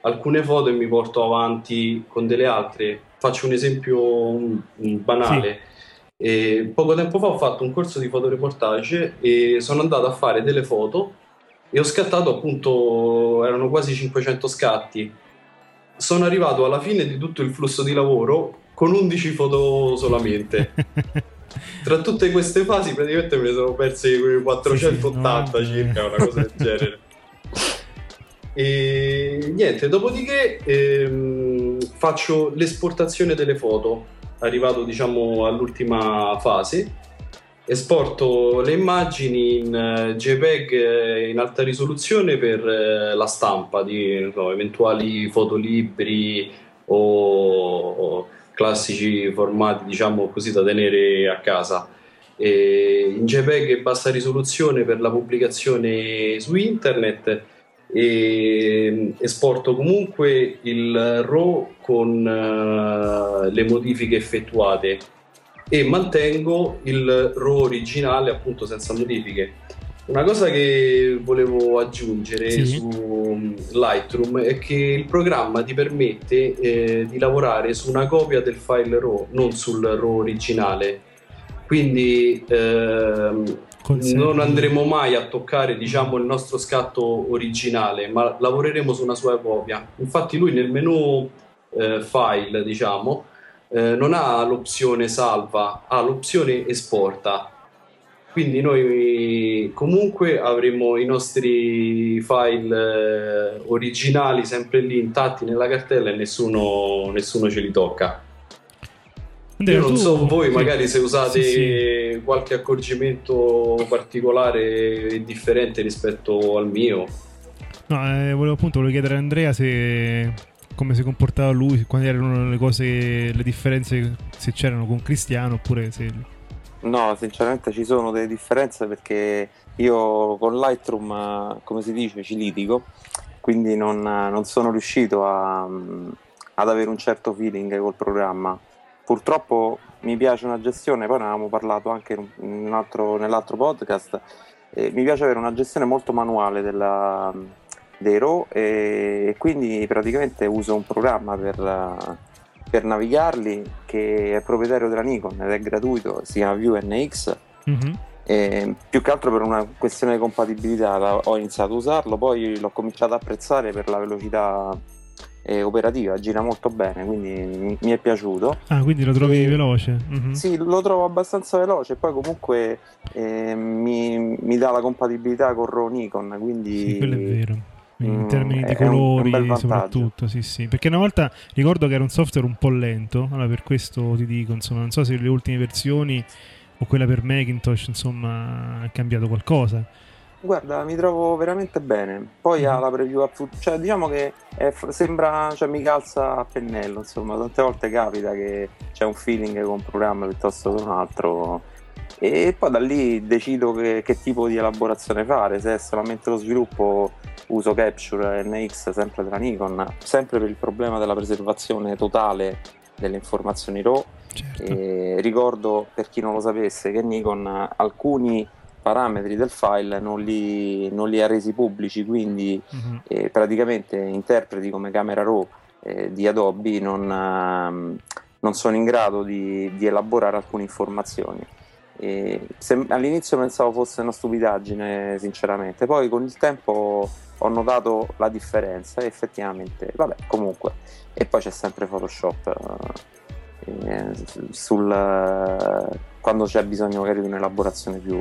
Speaker 4: alcune foto e mi porto avanti con delle altre faccio un esempio banale sì. e poco tempo fa ho fatto un corso di fotoreportage e sono andato a fare delle foto e ho scattato appunto erano quasi 500 scatti sono arrivato alla fine di tutto il flusso di lavoro con 11 foto solamente. Tra tutte queste fasi praticamente me ne sono perse 480 sì, circa, no. una cosa del genere. E niente, dopodiché ehm, faccio l'esportazione delle foto, arrivato diciamo all'ultima fase, esporto le immagini in uh, JPEG eh, in alta risoluzione per uh, la stampa di so, eventuali fotolibri o classici formati diciamo così da tenere a casa e in JPEG bassa risoluzione per la pubblicazione su internet e esporto comunque il RAW con uh, le modifiche effettuate e mantengo il RAW originale appunto senza modifiche. Una cosa che volevo aggiungere sì. su Lightroom è che il programma ti permette eh, di lavorare su una copia del file RAW, non sul RAW originale. Quindi ehm, non andremo mai a toccare diciamo, il nostro scatto originale, ma lavoreremo su una sua copia. Infatti lui nel menu eh, file, diciamo, eh, non ha l'opzione salva, ha l'opzione esporta quindi noi comunque avremo i nostri file eh, originali sempre lì intatti nella cartella e nessuno, nessuno ce li tocca. Io non so voi magari se usate sì, sì. qualche accorgimento particolare e differente rispetto al mio.
Speaker 2: No, eh, volevo appunto volevo chiedere a Andrea se come si comportava lui, quali erano le cose, le differenze se c'erano con Cristiano oppure se
Speaker 5: No, sinceramente ci sono delle differenze perché io con Lightroom, come si dice, ci litigo, quindi non, non sono riuscito a, ad avere un certo feeling col programma. Purtroppo mi piace una gestione, poi ne avevamo parlato anche altro, nell'altro podcast, eh, mi piace avere una gestione molto manuale della, dei RAW e, e quindi praticamente uso un programma per per navigarli che è proprietario della Nikon ed è gratuito, si chiama View NX. Mm-hmm. E più che altro per una questione di compatibilità ho iniziato a usarlo, poi l'ho cominciato ad apprezzare per la velocità eh, operativa, gira molto bene, quindi mi, mi è piaciuto.
Speaker 2: Ah, quindi lo trovi e, veloce?
Speaker 5: Mm-hmm. Sì, lo trovo abbastanza veloce, poi comunque eh, mi, mi, dà la compatibilità con RAW Nikon, quindi...
Speaker 2: Sì, quello è vero in mm, termini di colori soprattutto sì sì. Perché una volta ricordo che era un software un po' lento allora per questo ti dico insomma non so se le ultime versioni o quella per Macintosh insomma è cambiato qualcosa.
Speaker 5: Guarda, mi trovo veramente bene. Poi mm. ha la preview up, cioè diciamo che è, sembra, cioè mi calza a pennello, insomma, tante volte capita che c'è un feeling con un programma piuttosto che un altro e poi da lì decido che, che tipo di elaborazione fare, se è solamente lo sviluppo uso Capture NX sempre della Nikon, sempre per il problema della preservazione totale delle informazioni RAW. Certo. ricordo per chi non lo sapesse che Nikon alcuni parametri del file non li, non li ha resi pubblici, quindi uh-huh. eh, praticamente interpreti come camera RAW eh, di Adobe non, uh, non, sono in grado di, di elaborare alcune informazioni. Se, all'inizio pensavo fosse una stupidaggine, sinceramente, poi con il tempo ho notato la differenza e effettivamente, vabbè, comunque. E poi c'è sempre Photoshop eh, sul, eh, quando c'è bisogno magari di un'elaborazione più,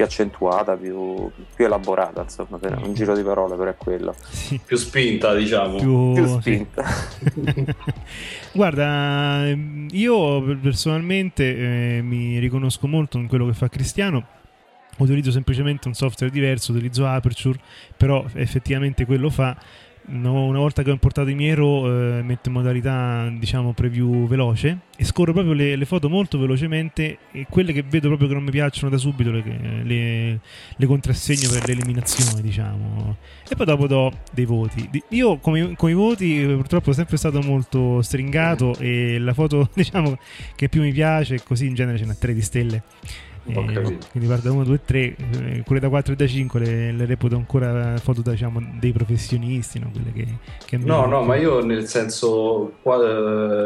Speaker 5: più accentuata, più, più, elaborata, insomma, un giro di parole però è quello.
Speaker 4: Sì. Più spinta, diciamo.
Speaker 5: Più, più spinta.
Speaker 2: Sì. Guarda, io personalmente eh, mi riconosco molto in quello che fa Cristiano utilizzo semplicemente un software diverso, utilizzo Aperture, però effettivamente quello fa No, una volta che ho importato i miei RAW eh, metto in modalità diciamo preview veloce e scorro proprio le, le, foto molto velocemente e quelle che vedo proprio che non mi piacciono da subito le, le, le contrassegno per l'eliminazione diciamo. E poi dopo do dei voti. Io con i voti purtroppo sono sempre stato molto stringato e la foto diciamo che più mi piace così in genere ce n'è 3 di stelle eh, quindi guarda 1, 2, 3, quelle da 4 e da 5 le, le reputo ancora foto diciamo, dei professionisti, no? Quelle che, che
Speaker 4: no, no, ma io nel senso... Qua,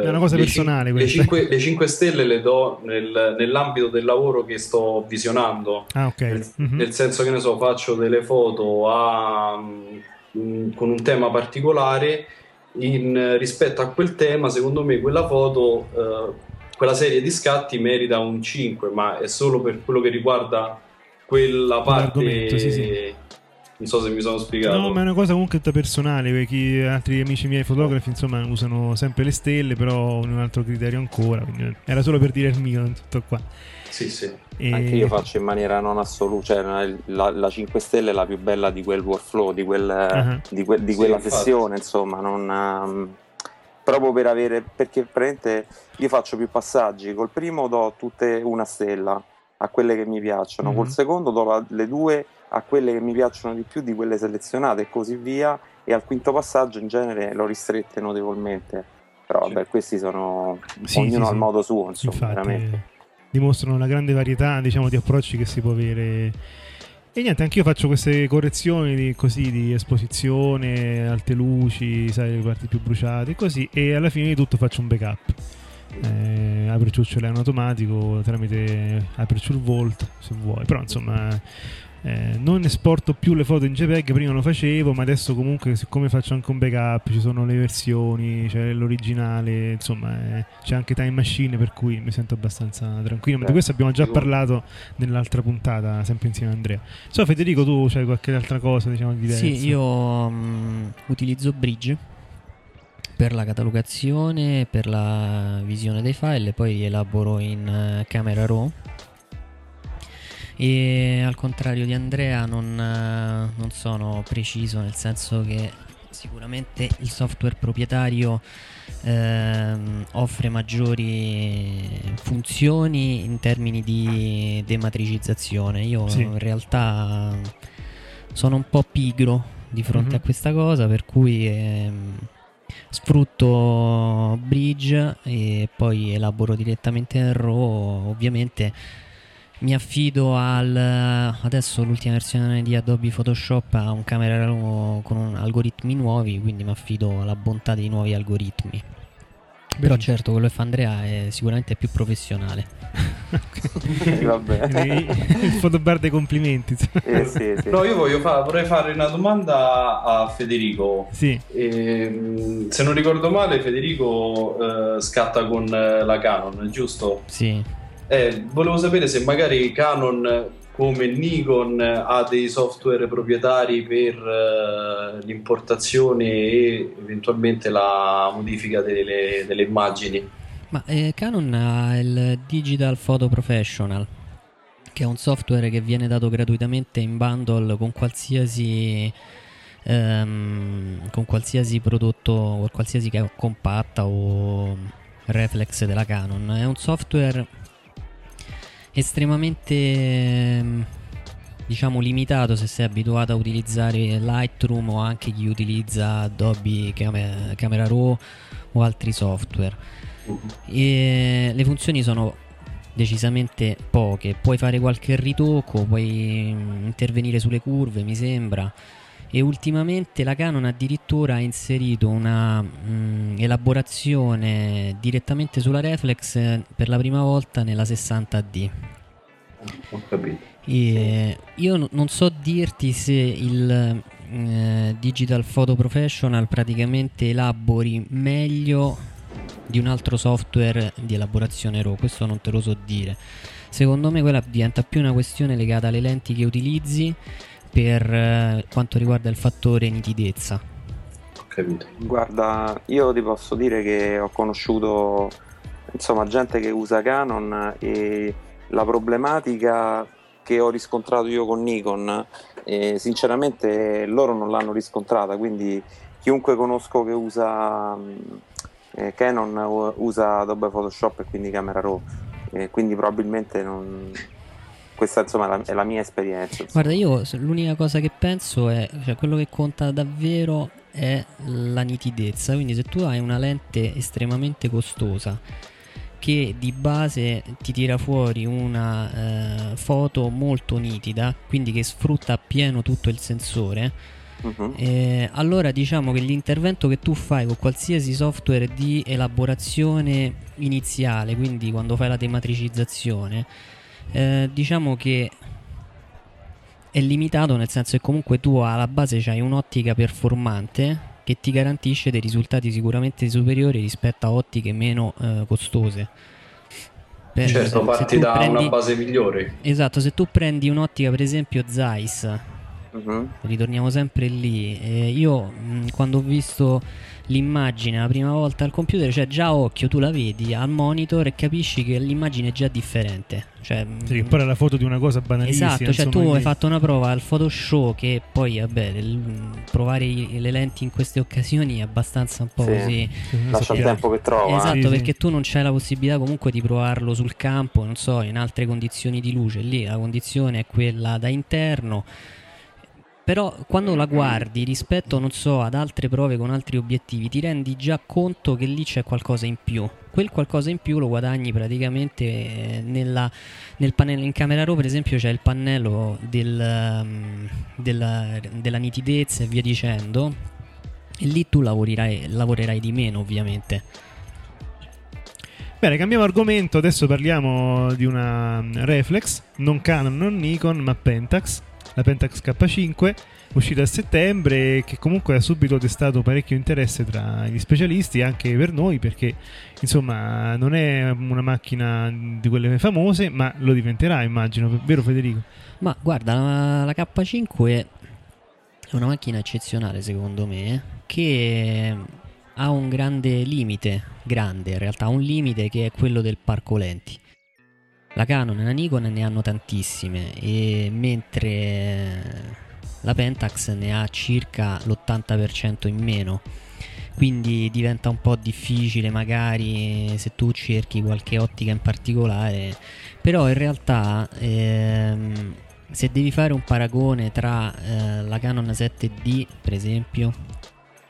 Speaker 2: è una cosa personale.
Speaker 4: le, 5, le 5 stelle le do nel, nell'ambito del lavoro che sto visionando.
Speaker 2: Ah, ok.
Speaker 4: Nel,
Speaker 2: mm-hmm.
Speaker 4: nel senso che ne so, faccio delle foto a, mm, con un tema particolare. In, rispetto a quel tema, secondo me quella foto eh, quella serie di scatti merita un 5, ma è solo per quello che riguarda quella parte. Sì, sì. Non so se mi sono spiegato.
Speaker 2: No, ma è una cosa comunque personale, perché altri amici miei fotografi, insomma, usano sempre le stelle, però un altro criterio ancora. Era solo per dire il mio, tutto qua.
Speaker 4: Sì, sì.
Speaker 5: E... Anche io faccio in maniera non assoluta, cioè la, la, 5 stelle è la più bella di quel workflow, di, quel, uh-huh. di, que, di quella sessione, insomma, non... Um proprio per avere perché praticamente io faccio più passaggi. Col primo do tutte una stella a quelle che mi piacciono. Mm-hmm. col secondo do la, le due a quelle che mi piacciono di più di quelle selezionate e così via. E al quinto passaggio in genere l'ho ristrette notevolmente. Però vabbè questi sono sì, ognuno sì, al sì. modo suo insomma Infatti, veramente.
Speaker 2: dimostrano una grande varietà diciamo, di approcci che si può avere e niente, anch'io faccio queste correzioni di, così di esposizione, alte luci, sai, le parti più bruciate, così, e alla fine di tutto faccio un backup. Eh, Aperture è un automatico tramite Aperture Vault se vuoi, però insomma eh, non esporto più le foto in JPEG, prima lo facevo, ma adesso comunque siccome faccio anche un backup, ci sono le versioni, c'è l'originale, insomma eh, c'è anche Time Machine per cui mi sento abbastanza tranquillo, ma di questo abbiamo già parlato nell'altra puntata, sempre insieme a Andrea. So Federico, tu c'hai qualche altra cosa diciamo diversa?
Speaker 3: Sì, io um, utilizzo Bridge per la catalogazione, per la visione dei file e poi li elaboro in uh, Camera Raw e al contrario di Andrea non, eh, non sono preciso nel senso che sicuramente il software proprietario ehm, offre maggiori funzioni in termini di dematricizzazione. Io sì. in realtà sono un po' pigro di fronte mm-hmm. a questa cosa, per cui ehm, sfrutto Bridge e poi elaboro direttamente in RAW. Ovviamente mi affido al adesso l'ultima versione di Adobe Photoshop ha un camera con un, algoritmi nuovi quindi mi affido alla bontà dei nuovi algoritmi. Però certo quello che fa Andrea è sicuramente più professionale.
Speaker 2: Il fotobar dei complimenti.
Speaker 4: Eh, sì, sì. no io voglio fa- vorrei fare una domanda a Federico.
Speaker 2: Sì.
Speaker 4: E, se non ricordo male Federico eh, scatta con la Canon giusto?
Speaker 3: sì
Speaker 4: eh, volevo sapere se magari Canon come Nikon ha dei software proprietari per uh, l'importazione e eventualmente la modifica delle, delle immagini.
Speaker 3: Ma eh, Canon ha il Digital Photo Professional, che è un software che viene dato gratuitamente in bundle con qualsiasi, um, con qualsiasi prodotto, qualsiasi compatta o reflex della Canon. È un software estremamente ehm, diciamo limitato se sei abituato a utilizzare Lightroom o anche chi utilizza Adobe Camera, Camera Raw o altri software. E le funzioni sono decisamente poche. Puoi fare qualche ritocco puoi intervenire sulle curve mi sembra e ultimamente la Canon addirittura ha inserito una mh, mm, elaborazione direttamente sulla reflex per la prima volta nella 60D.
Speaker 4: Ho capito.
Speaker 3: E io n- non so dirti se il eh, Digital Photo Professional praticamente elabori meglio di un altro software di elaborazione RAW, questo non te lo so dire. Secondo me quella diventa più una questione legata alle lenti che utilizzi per eh, quanto riguarda il fattore nitidezza.
Speaker 4: Ho capito.
Speaker 5: Guarda, io ti posso dire che ho conosciuto insomma gente che usa Canon e la problematica che ho riscontrato io con Nikon eh, sinceramente loro non l'hanno riscontrata quindi chiunque conosco che usa eh, Canon usa Adobe Photoshop e quindi Camera Raw eh, quindi probabilmente non, questa insomma è la mia esperienza. Insomma.
Speaker 3: Guarda, io l'unica cosa che penso è, cioè quello che conta davvero è la nitidezza, quindi se tu hai una lente estremamente costosa che di base ti tira fuori una eh, foto molto nitida, quindi che sfrutta appieno tutto il sensore, uh-huh. eh, allora diciamo che l'intervento che tu fai con qualsiasi software di elaborazione iniziale, quindi quando fai la dematricizzazione, eh, diciamo che è limitato nel senso che comunque tu alla base hai un'ottica performante che ti garantisce dei risultati sicuramente superiori rispetto a ottiche meno eh, costose.
Speaker 4: Per, certo, parti da prendi, una base migliore.
Speaker 3: Esatto, se tu prendi un'ottica per esempio Zeiss, uh-huh. ritorniamo sempre lì, eh, io mh, quando ho visto l'immagine la prima volta al computer, cioè già a occhio tu la vedi al monitor e capisci che l'immagine è già differente. Cioè,
Speaker 2: sì, poi è la foto di una cosa banalissima.
Speaker 3: Esatto, cioè tu hai fatto una prova al Photoshop che poi, vabbè, provare le lenti in queste occasioni è abbastanza un po' sì.
Speaker 5: così. Lascia il tempo che trova.
Speaker 3: Esatto, sì, perché sì. tu non c'hai la possibilità comunque di provarlo sul campo, non so, in altre condizioni di luce. Lì la condizione è quella da interno però quando la guardi rispetto, non so, ad altre prove con altri obiettivi, ti rendi già conto che lì c'è qualcosa in più. Quel qualcosa in più lo guadagni praticamente eh, nella, nel pannello. In camera RAW, per esempio, c'è il pannello del, um, della, della nitidezza e via dicendo. E lì tu lavorerai, lavorerai di meno, ovviamente.
Speaker 2: Bene, cambiamo argomento. Adesso parliamo di una reflex, non Canon, non Nikon, ma Pentax la Pentax K5 uscita a settembre che comunque ha subito destato parecchio interesse tra gli specialisti anche per noi perché insomma non è una macchina di quelle famose ma lo diventerà immagino, vero Federico?
Speaker 3: Ma guarda, la, la K5 è una macchina eccezionale secondo me che ha un grande limite, grande in realtà, un limite che è quello del parco lenti la Canon e la Nikon ne hanno tantissime, mentre la Pentax ne ha circa l'80% in meno. Quindi diventa un po' difficile magari se tu cerchi qualche ottica in particolare, però in realtà ehm, se devi fare un paragone tra eh, la Canon 7D per esempio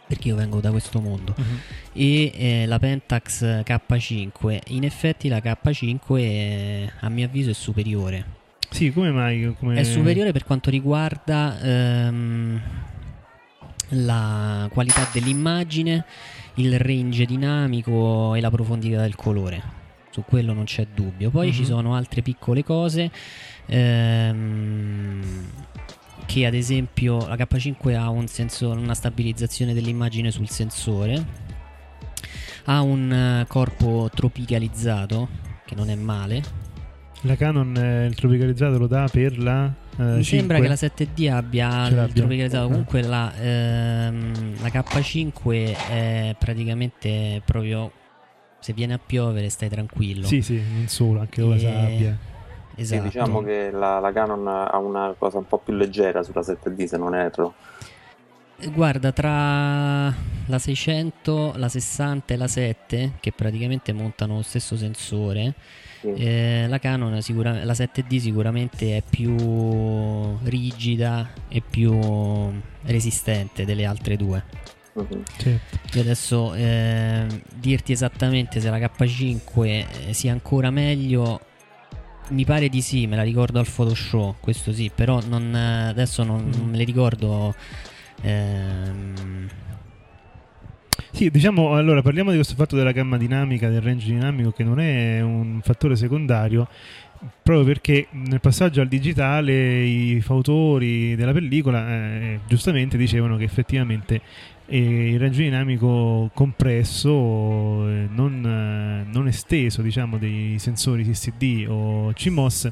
Speaker 3: perché io vengo da questo mondo, uh-huh. e eh, la Pentax K5. In effetti la K5 è, a mio avviso è superiore.
Speaker 2: Sì, come mai? Come...
Speaker 3: È superiore per quanto riguarda ehm, la qualità dell'immagine, il range dinamico e la profondità del colore. Su quello non c'è dubbio. Poi uh-huh. ci mhm. sono altre piccole cose. Ehm, che ad esempio la K5 ha un sensore, una stabilizzazione dell'immagine sul sensore, ha un uh, corpo tropicalizzato che non è male.
Speaker 2: La Canon eh, il tropicalizzato lo dà per la
Speaker 3: uh, Mi
Speaker 2: 5.
Speaker 3: sembra che la 7D abbia il tropicalizzato. Comunque la, ehm, la K5 è praticamente proprio se viene a piovere stai tranquillo.
Speaker 2: Sì, sì, non solo, anche con la sabbia.
Speaker 5: Esatto. Sì, diciamo che la, la, Canon ha una cosa un po' più leggera sulla 7D se non erro.
Speaker 3: Guarda, tra la 600, la 60 e la 7, che praticamente montano lo stesso sensore, sì. eh, la Canon sicuramente, la 7D sicuramente è più rigida e più resistente delle altre due. Uh-huh. Certo. Io adesso eh, dirti esattamente se la K5 eh, sia ancora meglio mi pare di sì, me la ricordo al Photoshop, questo sì, però non, adesso non, non, me le ricordo. Ehm...
Speaker 2: Sì, diciamo, allora parliamo di questo fatto della gamma dinamica, del range dinamico, che non è un fattore secondario, proprio perché nel passaggio al digitale i fautori della pellicola eh, giustamente dicevano che effettivamente e il range dinamico compresso, eh, non, eh, non, esteso diciamo, dei sensori CCD o CMOS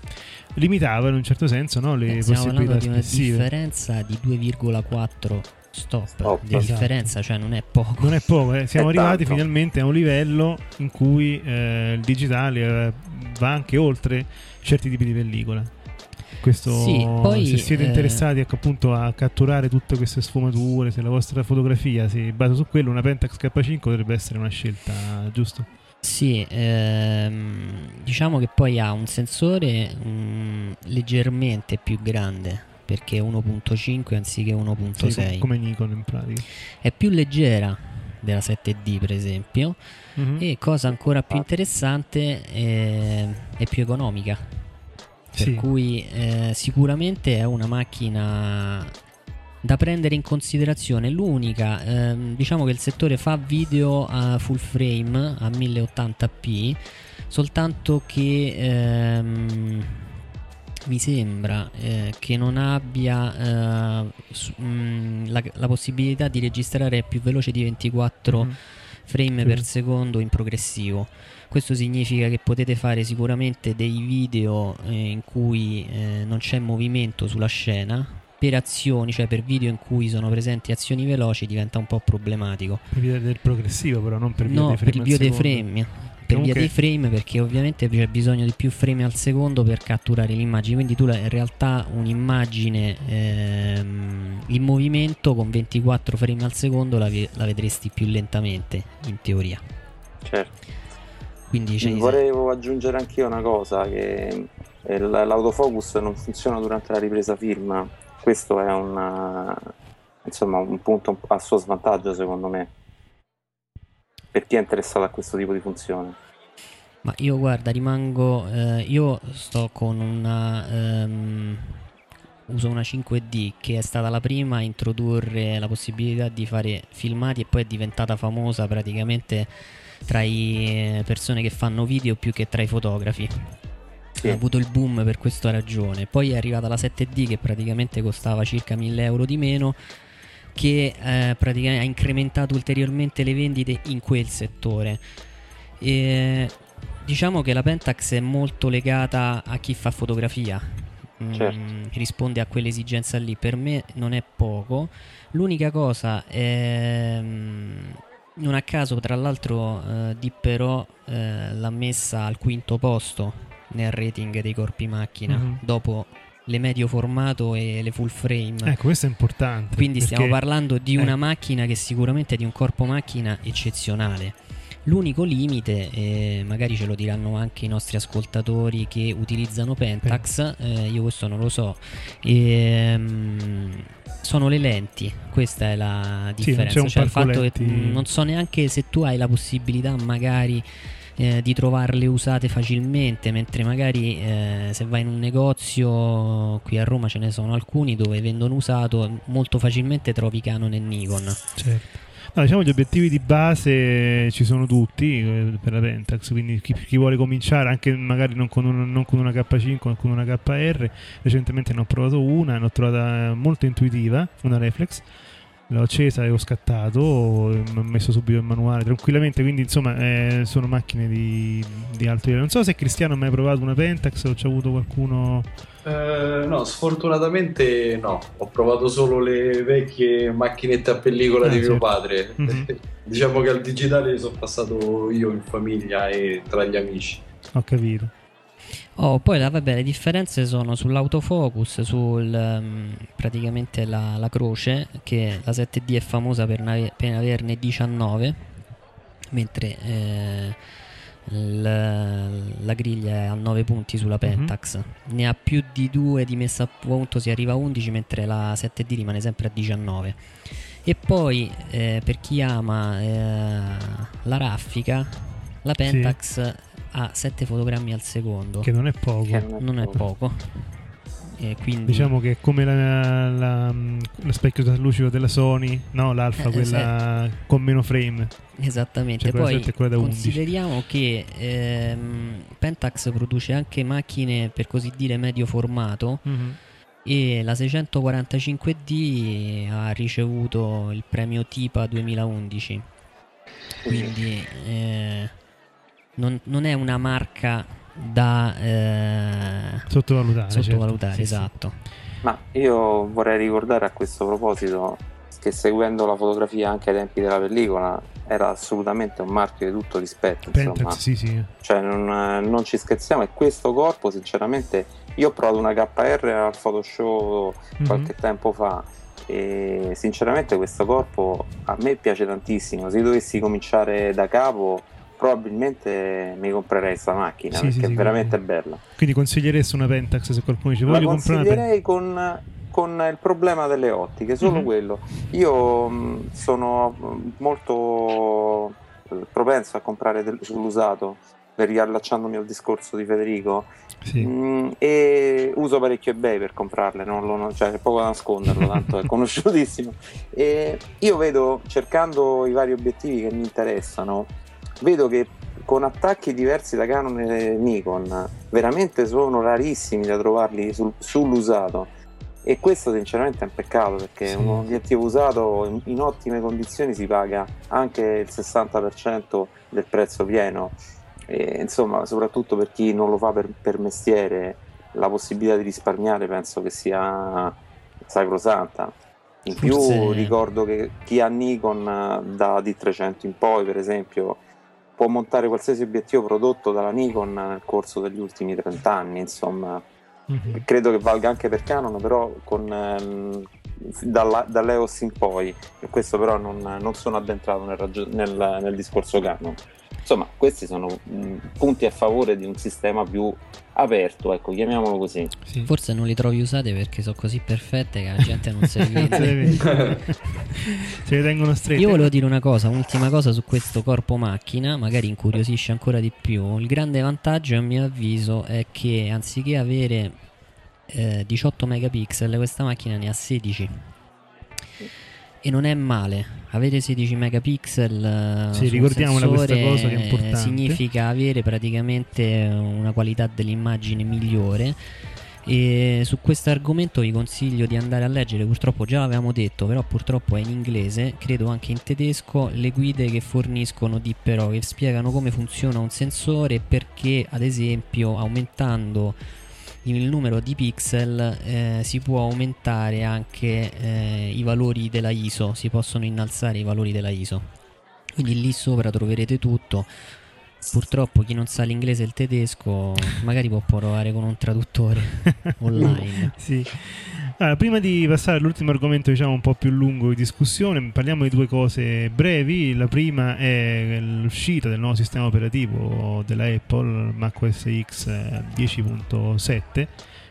Speaker 2: limitava in un certo senso no, le eh, possibilità
Speaker 3: di una differenza di 2,4 stop, stop di esatto. differenza, cioè non è poco.
Speaker 2: Non è poco, eh. siamo è arrivati tanto. finalmente a un livello in cui eh, il digitale eh, va anche oltre certi tipi di pellicola. Questo, sì, poi, se siete eh... interessati ecco, appunto a catturare tutte queste sfumature, se la vostra fotografia si basa su quello, una Pentax K5 potrebbe essere una scelta, giusto?
Speaker 3: Sì, ehm, diciamo che poi ha un sensore um, leggermente più grande perché è 1.5 anziché 1.6. Sì,
Speaker 2: come Nikon in pratica.
Speaker 3: È più leggera della 7D per esempio mm-hmm. e cosa ancora più interessante è, è più economica per sì. cui eh, sicuramente è una macchina da prendere in considerazione. L'unica, ehm, diciamo che il settore fa video a full frame a 1080p, soltanto che ehm, mi sembra eh, che non abbia eh, su, mh, mm, la, la, possibilità di registrare più veloce di 24 mm. Frame mm. per secondo in progressivo. Questo significa che potete fare sicuramente dei video eh, in cui eh, non c'è movimento sulla scena. Per azioni, cioè per video in cui sono presenti azioni veloci, diventa un po' problematico.
Speaker 2: Per via del progressivo, però, non per via no, dei frame.
Speaker 3: Per via dei frame. Per via dei frame, perché ovviamente c'è bisogno di più frame al secondo per catturare l'immagine. Quindi tu in realtà un'immagine ehm, in movimento con 24 frame al secondo la, la vedresti più lentamente, in teoria.
Speaker 5: Certo. Quindi sì, volevo aggiungere anche io una cosa, che l'autofocus non funziona durante la ripresa film questo è un, insomma, un punto a suo svantaggio secondo me per chi è interessato a questo tipo di funzione.
Speaker 3: Ma io guarda, rimango. Eh, io sto con una. Um, uso una 5D che è stata la prima a introdurre la possibilità di fare filmati e poi è diventata famosa praticamente tra le persone che fanno video più che tra i fotografi. Sì. Ha avuto il boom per questa ragione. Poi è arrivata la 7D che praticamente costava circa 1000 euro di meno che eh, praticamente ha incrementato ulteriormente le vendite in quel settore. E diciamo che la Pentax è molto legata a chi fa fotografia. Mm, certo. risponde a quell'esigenza lì. Per me non è poco. L'unica cosa è. Mm, non a caso, tra l'altro, eh, Dipperò eh, l'ha messa al quinto posto nel rating dei corpi macchina mm-hmm. dopo le medio formato e le full frame.
Speaker 2: Ecco, questo è importante.
Speaker 3: Quindi perché... stiamo parlando di una eh. macchina che sicuramente è di un corpo macchina eccezionale. L'unico limite, eh, magari ce lo diranno anche i nostri ascoltatori che utilizzano Pentax, eh, io questo non lo so, ehm, sono le lenti, questa è la differenza.
Speaker 2: Sì,
Speaker 3: cioè il
Speaker 2: fatto
Speaker 3: lenti... che non so neanche se tu hai la possibilità magari eh, di trovarle usate facilmente, mentre magari eh, se vai in un negozio, qui a Roma ce ne sono alcuni dove vendono usato, molto facilmente trovi Canon e Nikon.
Speaker 2: Certo. No, diciamo gli obiettivi di base ci sono tutti eh, per la Pentax, quindi chi, chi, vuole cominciare anche magari non con, un, non con, una K5 ma con una KR, recentemente ne ho provato una, l'ho trovata molto intuitiva, una reflex l'ho accesa e ho scattato, ho messo subito il manuale tranquillamente, quindi insomma eh, sono macchine di, di, alto livello. Non so se Cristiano ha mai provato una Pentax o c'è avuto qualcuno...
Speaker 4: Eh, no, sfortunatamente no, ho provato solo le vecchie macchinette a pellicola ah, di certo. mio padre. Mm-hmm. diciamo che al digitale sono passato io in famiglia e tra gli amici.
Speaker 2: Ho capito.
Speaker 3: Oh, poi la, vabbè, le differenze sono sull'autofocus, sul um, praticamente la, la, croce, che la 7D è famosa per, nave, per averne 19, mentre eh, la, la, griglia è a 9 punti sulla mhm. Pentax. Mm-hmm. Ne ha più di 2 di messa a punto, si arriva a 11, mentre la 7D rimane sempre a 19. E poi eh, per chi ama eh, la raffica, la Pentax... Sì a 7 fotogrammi al secondo.
Speaker 2: Che non è poco.
Speaker 3: Non è poco. Quindi...
Speaker 2: Diciamo che è come la, la, lo specchio traslucido della Sony, no? L'alfa, eh, quella sì. con meno frame.
Speaker 3: Esattamente. Cioè, Poi consideriamo che ehm, Pentax produce anche macchine per così dire medio formato. Mm-hmm. E la 645D ha ricevuto il premio TIPA 2011. Quindi eh, non, non è una marca da eh,
Speaker 2: sottovalutare.
Speaker 3: Certo. sottovalutare certo. esatto.
Speaker 5: Sì, Ma io vorrei ricordare a questo proposito che seguendo la fotografia anche ai tempi della pellicola era assolutamente un marchio di tutto rispetto.
Speaker 2: Pentax, sì, sì.
Speaker 5: Cioè non, non, ci scherziamo e questo corpo sinceramente io ho provato una KR al Photoshop mm-hmm. qualche tempo fa e sinceramente questo corpo a me piace tantissimo. Se dovessi cominciare da capo probabilmente mi comprerei questa macchina sì, perché sì, è veramente
Speaker 2: quindi.
Speaker 5: bella.
Speaker 2: Quindi consiglieresti una Pentax se qualcuno dice voglio comprare
Speaker 5: una Pentax? con, con il problema delle ottiche, solo mm-hmm. quello. Io mh, sono molto eh, propenso a comprare del, sull'usato riallacciandomi al discorso di Federico sì. mh, e uso parecchio ebay per comprarle non lo, cioè, è poco da nasconderlo tanto è conosciutissimo e io vedo cercando i vari obiettivi che mi interessano vedo che con attacchi diversi da Canon e Nikon veramente sono rarissimi da trovarli sul, sull'usato. E questo sinceramente è un peccato perché sì. un obiettivo usato in, in, ottime condizioni si paga anche il 60% del prezzo pieno. E, insomma soprattutto per chi non lo fa per, per mestiere la possibilità di risparmiare penso che sia sacrosanta. In Forse... più ricordo che chi ha Nikon da D300 in poi per esempio può montare qualsiasi obiettivo prodotto dalla Nikon nel corso degli ultimi 30 anni, insomma. Mm-hmm. Credo che valga anche per Canon, però con, ehm, dalla, dall'EOS in poi, e questo però non, non sono addentrato nel, ragio- nel, nel, discorso Canon. Insomma, questi sono mh, punti a favore di un sistema più aperto, ecco, chiamiamolo così.
Speaker 3: Sì. Forse non li trovi usate perché sono così perfette che la gente non se le vede.
Speaker 2: se le tengono strette.
Speaker 3: Io volevo dire una cosa, un'ultima cosa su questo corpo macchina, magari incuriosisce ancora di più. Il grande vantaggio, a mio avviso, è che anziché avere eh, 18 megapixel, questa macchina ne ha 16 e non è male. Avere 16 megapixel
Speaker 2: sì, ricordiamola questa cosa che è importante.
Speaker 3: significa avere praticamente una qualità dell'immagine migliore. E su questo argomento vi consiglio di andare a leggere. Purtroppo già l'avevamo detto però purtroppo è in inglese credo anche in tedesco le guide che forniscono Dippero che spiegano come funziona un sensore perché ad esempio aumentando il numero di pixel eh, si può aumentare anche eh, i valori della ISO, si possono innalzare i valori della ISO. Quindi lì sopra troverete tutto. Purtroppo chi non sa l'inglese e il tedesco magari può provare con un traduttore online.
Speaker 2: sì. Allora, prima di passare all'ultimo argomento, diciamo un po' più lungo di discussione, parliamo di due cose brevi. La prima è l'uscita del nuovo sistema operativo della Apple, macOS X 10.7,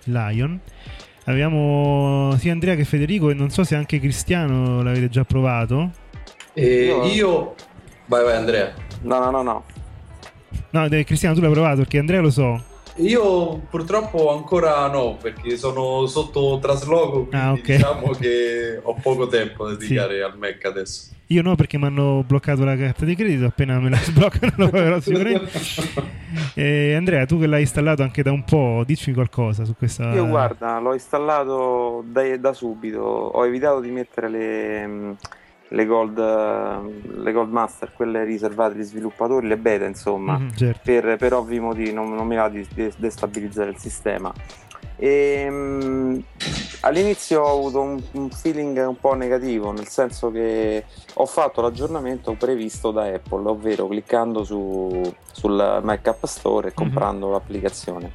Speaker 2: Lion. Abbiamo sia Andrea che Federico e non so se anche Cristiano l'avete già provato.
Speaker 4: E io... Vai, vai Andrea.
Speaker 5: No, no, no, no.
Speaker 2: No, Cristiano tu l'hai provato perché Andrea lo so.
Speaker 4: Io purtroppo ancora no, perché sono sotto trasloco, quindi ah, okay. diciamo che ho poco tempo da dedicare sì. al Mac adesso.
Speaker 2: Io no, perché mi hanno bloccato la carta di credito, appena me la sbloccano lo farò sicuramente. eh, Andrea, tu che l'hai installato anche da un po', dici qualcosa su questa...
Speaker 5: Io guarda, l'ho installato da, da subito, ho evitato di mettere le le gold, le gold master, quelle riservate agli sviluppatori, le beta insomma, mm, certo. per, per, ovvi motivi non, non mi va di destabilizzare il sistema. E, um, all'inizio ho avuto un, un, feeling un po' negativo, nel senso che ho fatto l'aggiornamento previsto da Apple, ovvero cliccando su, sul Mac App Store e mhm. comprando mm-hmm. l'applicazione.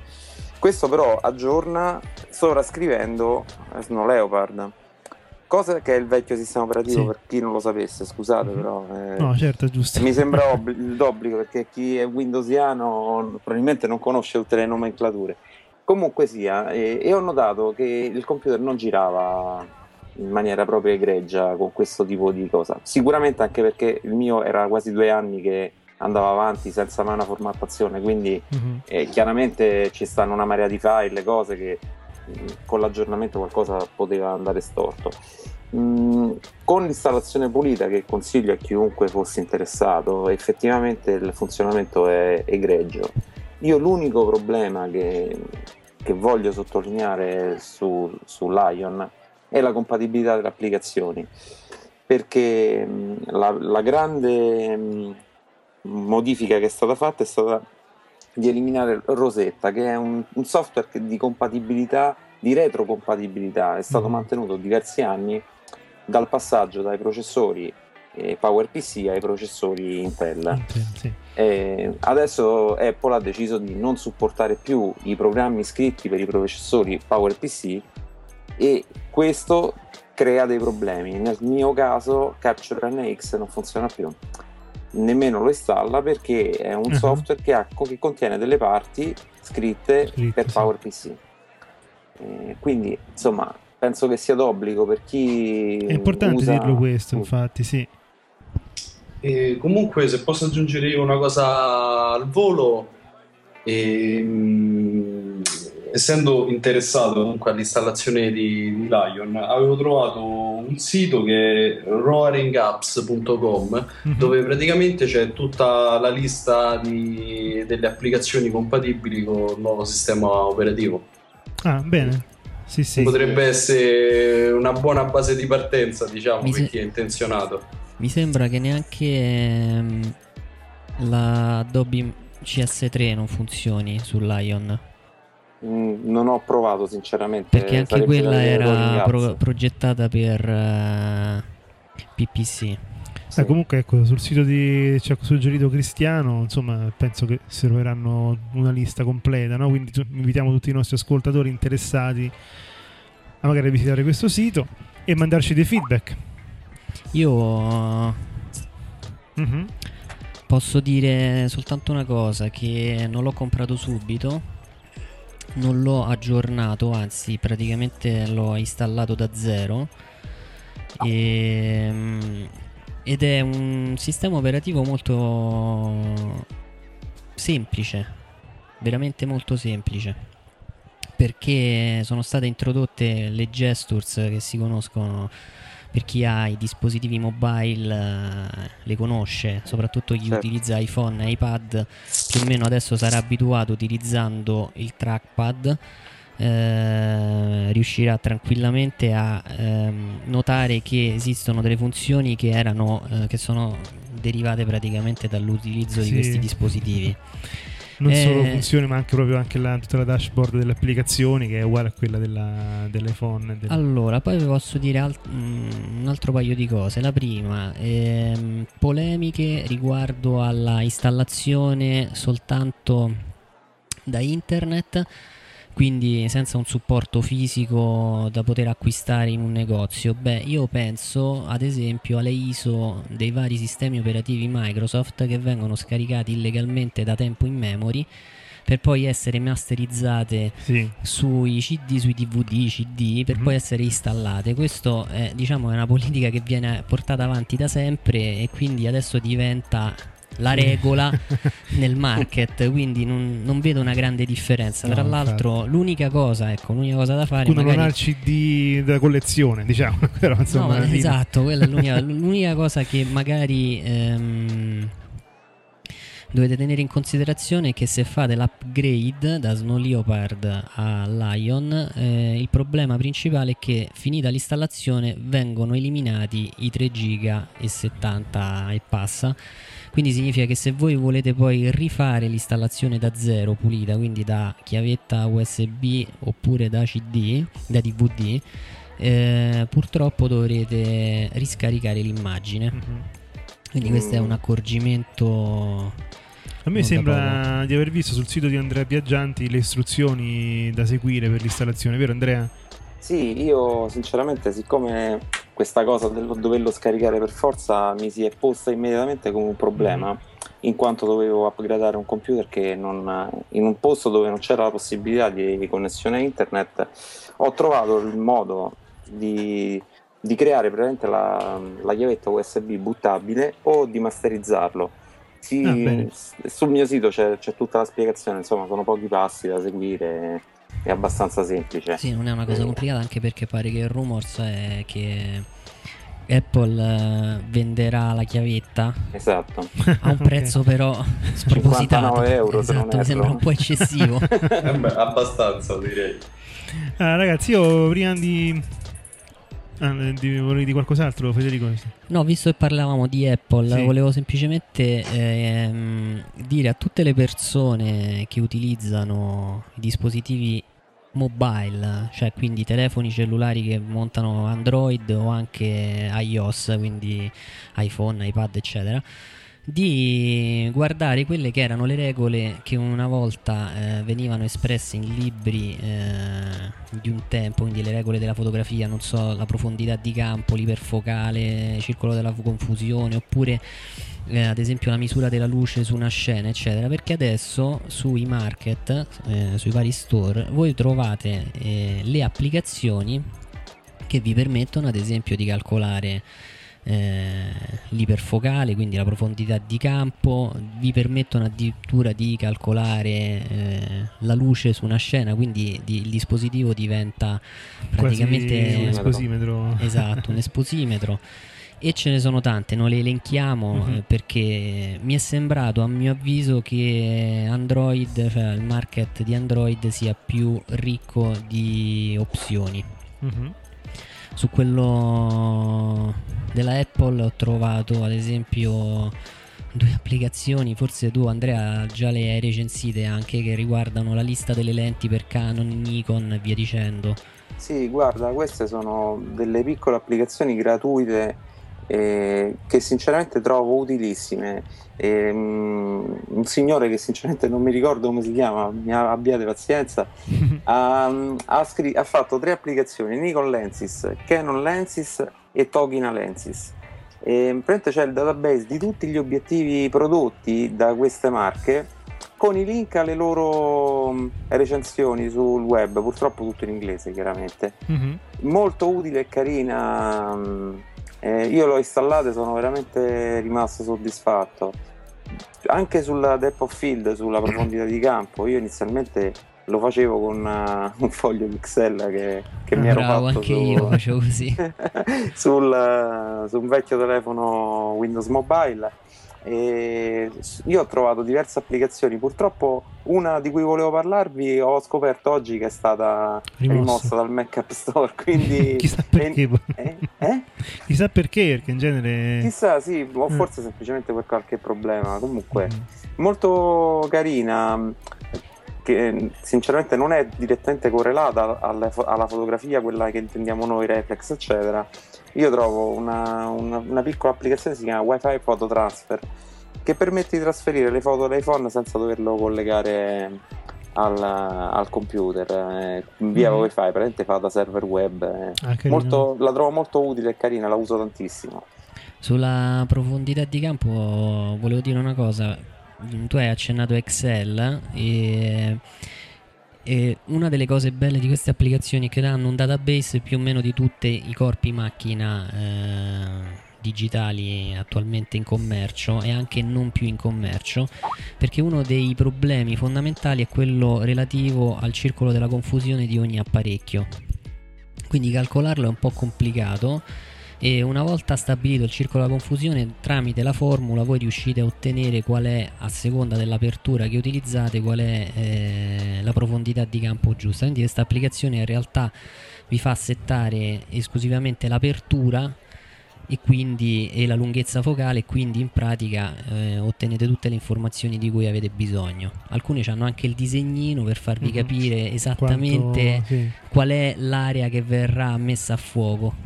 Speaker 5: Questo però aggiorna sovrascrivendo Snow Leopard Cosa che è il vecchio sistema operativo sì. per chi non lo sapesse, scusate mm-hmm. però.
Speaker 2: Eh, no, certo, giusto.
Speaker 5: Mi sembra ob- d'obbligo perché chi è windowsiano probabilmente non conosce tutte le nomenclature. Comunque sia, e, e ho notato che il computer non girava in maniera proprio egregia con questo tipo di cosa. Sicuramente anche perché il mio era quasi due anni che andava avanti senza mai una formattazione, quindi mm-hmm. eh, chiaramente ci stanno una marea di file, cose che con l'aggiornamento qualcosa poteva andare storto. Mm, con l'installazione pulita che consiglio a chiunque fosse interessato, effettivamente il funzionamento è egregio. Io l'unico problema che, che voglio sottolineare su, su Lion è la compatibilità delle applicazioni, perché mm, la, la grande mm, modifica che è stata fatta è stata di eliminare Rosetta, che è un, un software di compatibilità, di retrocompatibilità, è stato mm-hmm. mantenuto diversi anni dal passaggio dai processori eh, PowerPC ai processori Intel. Sì. eh, adesso Apple ha deciso di non supportare più i programmi scritti per i processori PowerPC e questo crea dei problemi. Nel mio caso Capture NX non funziona più nemmeno lo installa perché è un uh-huh. software che, ha, che, contiene delle parti scritte Scritte, per PowerPC. Eh, quindi, insomma, penso che sia d'obbligo per chi.
Speaker 2: È importante
Speaker 5: usa...
Speaker 2: dirlo questo, infatti, sì.
Speaker 4: E comunque, se posso aggiungere io una cosa al volo, ehm, essendo interessato comunque all'installazione di, di, Lion, avevo trovato un sito che è roaringapps.com mm-hmm. dove praticamente c'è tutta la lista di, delle applicazioni compatibili con il nuovo sistema operativo.
Speaker 2: Ah, bene. Sì, sì.
Speaker 4: Potrebbe essere una buona base di partenza, diciamo, Mi per se... chi è intenzionato.
Speaker 3: Mi sembra che neanche ehm, la Adobe CS3 non funzioni su Lion.
Speaker 5: Non ho provato sinceramente.
Speaker 3: Perché anche quella era pro- progettata per uh, eh, PPC.
Speaker 2: Sì. Ah, comunque ecco, sul sito di ci ha suggerito Cristiano, insomma, penso che si troveranno una lista completa, no? quindi invitiamo tutti i nostri ascoltatori interessati a magari visitare questo sito e mandarci dei feedback.
Speaker 3: Io mm-hmm. posso dire soltanto una cosa, che non l'ho comprato subito non l'ho aggiornato, anzi praticamente l'ho installato da zero. E, ehm, ed è un sistema operativo molto semplice, veramente molto semplice perché sono state introdotte le gestures che si conoscono per chi ha i dispositivi mobile eh, le conosce, soprattutto chi certo. utilizza iPhone e iPad, più o meno adesso sarà abituato utilizzando il trackpad. Eh, riuscirà tranquillamente a ehm, notare che esistono delle funzioni che erano eh, che sono derivate praticamente dall'utilizzo sì. di questi dispositivi
Speaker 2: non eh, solo funzioni ma anche proprio anche la, tutta la dashboard delle applicazioni che è uguale a quella della, dell'iPhone del...
Speaker 3: allora poi vi posso dire alt- mm, un altro paio di cose. La prima ehm, polemiche riguardo alla installazione soltanto da internet quindi senza un supporto fisico da poter acquistare in un negozio. Beh, io penso ad esempio alle ISO dei vari sistemi operativi Microsoft che vengono scaricati illegalmente da tempo in memory per poi essere masterizzate sì. sui CD, sui DVD, CD, per mm-hmm. poi essere installate. Questo è, diciamo, è una politica che viene portata avanti da sempre e quindi adesso diventa la regola nel market, quindi non, non, vedo una grande differenza. Tra no, l'altro, infatti. l'unica cosa, ecco, l'unica cosa da fare.
Speaker 2: Uno magari... non ha il CD da collezione, diciamo. Però, insomma,
Speaker 3: no, esatto, quella è l'unica, l'unica cosa che magari. Ehm, dovete tenere in considerazione che se fate l'upgrade da Snow Leopard a Lion, eh, il problema principale è che finita l'installazione vengono eliminati i 3 giga e 70 e passa quindi significa che se voi volete poi rifare l'installazione da zero pulita, quindi da chiavetta USB oppure da CD, da DVD, eh, purtroppo dovrete riscaricare l'immagine. Mm-hmm. Quindi questo è un accorgimento.
Speaker 2: A me sembra di aver visto sul sito di Andrea Viaggianti le istruzioni da seguire per l'installazione, vero Andrea?
Speaker 5: Sì, io sinceramente, siccome questa cosa del doverlo scaricare per forza mi si è posta immediatamente come un problema, in quanto dovevo upgradare un computer che non, in un posto dove non c'era la possibilità di connessione a internet, ho trovato il modo di, di creare praticamente la, la chiavetta USB buttabile o di masterizzarlo. Sì, ah, sul mio sito c'è, c'è tutta la spiegazione, insomma sono pochi passi da seguire è abbastanza semplice.
Speaker 3: Sì, non è una cosa complicata anche perché pare che il rumors è che Apple eh, venderà la chiavetta
Speaker 5: esatto.
Speaker 3: a un prezzo okay. però spropositato
Speaker 5: euro
Speaker 3: esatto, mi sembra un po' eccessivo
Speaker 4: eh beh, abbastanza direi
Speaker 2: ah, ragazzi io prima di Ah, di, volevi di qualcos'altro, Federico?
Speaker 3: No, visto che parlavamo di Apple, sì. volevo semplicemente ehm, dire a tutte le persone che utilizzano i dispositivi mobile, cioè quindi telefoni cellulari che montano Android o anche iOS, quindi iPhone, iPad, eccetera di guardare quelle che erano le regole che una volta eh, venivano espresse in libri eh, di un tempo, quindi le regole della fotografia, non so, la profondità di campo, l'iperfocale, circolo della confusione, oppure eh, ad esempio la misura della luce su una scena, eccetera, perché adesso sui market, eh, sui vari store, voi trovate eh, le applicazioni che vi permettono ad esempio di calcolare eh, l'iperfocale, quindi la profondità di campo, vi permettono addirittura di calcolare eh, la luce su una scena, quindi di, il dispositivo diventa praticamente
Speaker 2: Quasi un esposimetro.
Speaker 3: Esatto, un esposimetro. E ce ne sono tante, non le elenchiamo eh, perché mi è sembrato a mio avviso che Android, cioè il market di Android sia più ricco di opzioni. Uh-huh su quello della Apple ho trovato ad esempio due applicazioni, forse tu Andrea già le hai recensite anche che riguardano la lista delle lenti per Canon, Nikon e via dicendo.
Speaker 5: Sì, guarda, queste sono delle piccole applicazioni gratuite eh, che sinceramente trovo utilissime. E, um, un signore che sinceramente non mi ricordo come si chiama, mi abbiate pazienza, ha, ha, scr- ha, fatto tre applicazioni, Nikon Lenses, Canon Lenses e Togina Lenses. E, c'è il database di tutti gli obiettivi prodotti da queste marche con i link alle loro mm, recensioni sul web, purtroppo tutto in inglese chiaramente. Mm-hmm. Molto utile e carina. Mm, eh, io l'ho installata e sono veramente rimasto soddisfatto. Anche sulla depth of field, sulla profondità di campo, io inizialmente lo facevo con uh, un foglio di Excel che, che
Speaker 3: ah,
Speaker 5: mi ero fatto
Speaker 3: anche
Speaker 5: su,
Speaker 3: io facevo così
Speaker 5: sul, uh, su un vecchio telefono Windows Mobile e io ho trovato diverse applicazioni purtroppo una di cui volevo parlarvi ho scoperto oggi che è stata rimossa, rimossa dal Mac App Store quindi
Speaker 2: chissà perché eh? Eh? chissà perché perché in genere
Speaker 5: chissà sì o mm. forse semplicemente per qualche problema comunque mm. molto carina che sinceramente non è direttamente correlata alla, alla, fotografia, quella che intendiamo noi, reflex, eccetera. Io trovo una, una, una piccola applicazione che si chiama Wi-Fi Photo Transfer che permette di trasferire le foto dall'iPhone senza doverlo collegare al, al computer eh, via mm-hmm. wifi praticamente fa da server web eh. ah, molto, la trovo molto utile e carina la uso tantissimo
Speaker 3: sulla profondità di campo volevo dire una cosa tu hai accennato Excel e, e, una delle cose belle di queste applicazioni è che danno un database più o meno di tutti i corpi macchina eh, digitali attualmente in commercio e anche non più in commercio perché uno dei problemi fondamentali è quello relativo al circolo della confusione di ogni apparecchio. Quindi calcolarlo è un po' complicato e una volta stabilito il circolo della confusione tramite la formula voi riuscite a ottenere qual è a seconda dell'apertura che utilizzate qual è eh, la profondità di campo giusta quindi questa applicazione in realtà vi fa settare esclusivamente l'apertura e quindi e la lunghezza focale e quindi in pratica eh, ottenete tutte le informazioni di cui avete bisogno alcuni hanno anche il disegnino per farvi mm-hmm. capire esattamente Quanto, sì. qual è l'area che verrà messa a fuoco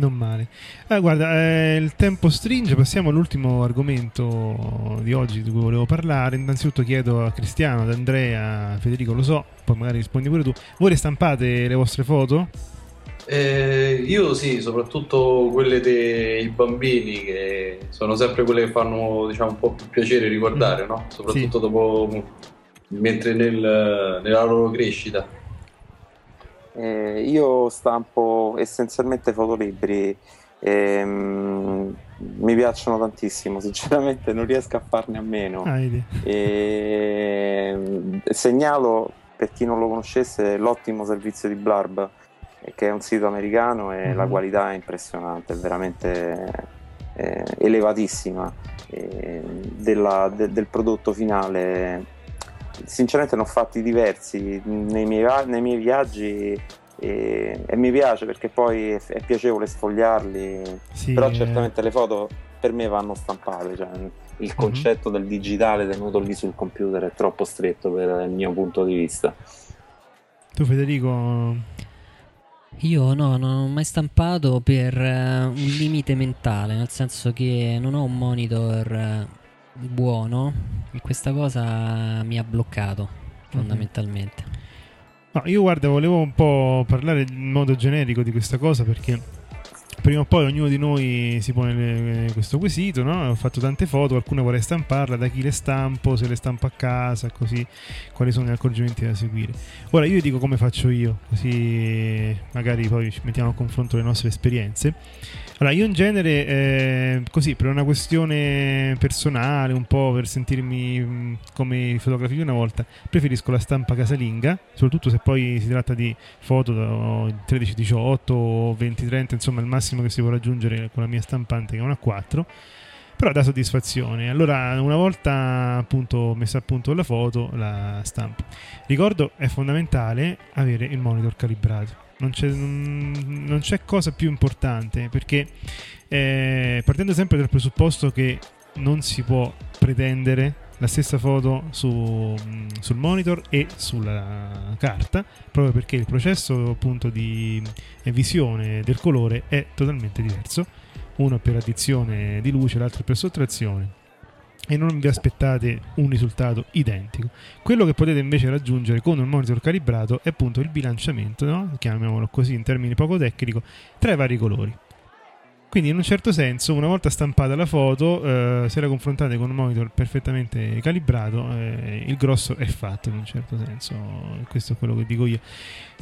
Speaker 2: non male. Eh, guarda, eh, il tempo stringe, passiamo all'ultimo argomento di oggi di cui volevo parlare. Innanzitutto chiedo a Cristiano, ad Andrea, Federico, lo so, poi magari rispondi pure tu. Voi stampate le vostre foto?
Speaker 4: Eh, io sì, soprattutto quelle dei bambini che sono sempre quelle che fanno diciamo, un po' più piacere riguardare, mm. no? soprattutto sì. dopo mentre nel, nella loro crescita.
Speaker 5: Eh, io stampo essenzialmente fotolibri. Ehm, mi piacciono tantissimo, sinceramente non riesco a farne a meno. Ah, e, segnalo per chi non lo conoscesse l'ottimo servizio di Blarb, che è un sito americano e mm-hmm. la qualità è impressionante, è veramente eh, elevatissima eh, della, de, del prodotto finale sinceramente ne ho fatti diversi nei miei, nei miei viaggi e, e, mi piace perché poi è, è piacevole sfogliarli, sì, però eh. certamente le foto per me vanno stampate, cioè, il mhm. concetto mm-hmm. del digitale tenuto lì sul computer è troppo stretto per il mio punto di vista.
Speaker 2: Tu Federico?
Speaker 3: Io no, non ho mai stampato per uh, un limite mentale, nel senso che non ho un monitor buono e questa cosa mi ha bloccato fondamentalmente.
Speaker 2: No, io guarda, volevo un po' parlare in modo generico di questa cosa perché prima o poi ognuno di noi si pone le, questo quesito, no? Ho fatto tante foto, qualcuno vorrei stamparla, da chi le stampo, se le stampo a casa, così, quali sono gli accorgimenti da seguire. Ora io dico come faccio io, così magari poi ci mettiamo a confronto le nostre esperienze. Allora, io in genere, eh, così, per una questione personale, un po' per sentirmi mh, come fotografi una volta, preferisco la stampa casalinga, soprattutto se poi si tratta di foto da 13-18 o 20-30, insomma il massimo che si può raggiungere con la mia stampante che è una 4 però dà soddisfazione. Allora, una volta appunto messa a punto la foto, la stampo. Ricordo è fondamentale avere il monitor calibrato non c'è, non c'è cosa più importante perché eh, partendo sempre dal presupposto che non si può pretendere la stessa foto su, sul monitor e sulla carta proprio perché il processo appunto di visione del colore è totalmente diverso. Uno per addizione di luce l'altro per sottrazione e non vi aspettate un risultato identico. Quello che potete invece raggiungere con un monitor calibrato è appunto il bilanciamento, no? chiamiamolo così in termini poco tecnico, tra i vari colori. Quindi in un certo senso, una volta stampata la foto, eh, se la confrontate con un monitor perfettamente calibrato, eh, il grosso è fatto in un certo senso. Questo è quello che dico io.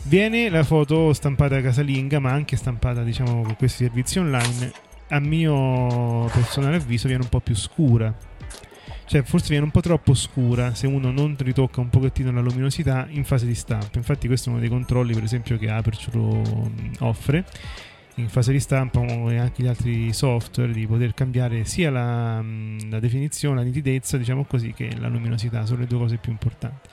Speaker 2: Viene la foto stampata casalinga, ma anche stampata diciamo con questi servizi online, a mio personale avviso viene un po' più scura. Cioè, forse viene un po' troppo scura se uno non ritocca un pochettino la luminosità in fase di stampa. Infatti, questo è uno dei controlli, per esempio, che Aperture offre in fase di stampa e anche gli altri software di poter cambiare sia la, la, definizione, la nitidezza, diciamo così, che la luminosità, sono le due cose più importanti.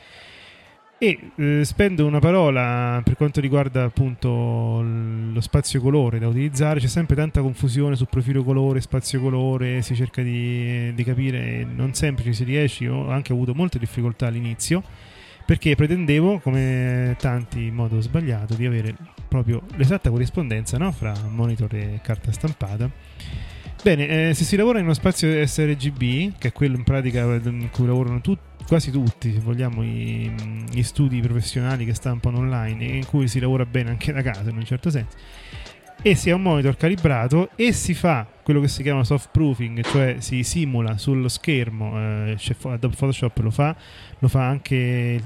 Speaker 2: E eh, spendo una parola per quanto riguarda appunto lo spazio colore da utilizzare, c'è sempre tanta confusione sul profilo colore, spazio colore, si cerca di, di capire, non sempre ci si riesce, ho anche avuto molte difficoltà all'inizio perché pretendevo, come tanti in modo sbagliato, di avere proprio l'esatta corrispondenza no? fra monitor e carta stampata. Bene, eh, se si lavora in uno spazio sRGB, che è quello in pratica in cui lavorano tu, quasi tutti, se vogliamo, i, gli studi professionali che stampano online e in cui si lavora bene anche da casa in un certo senso, e si ha un monitor calibrato e si fa quello che si chiama soft proofing, cioè si simula sullo schermo, eh, Adobe Photoshop lo fa, lo fa anche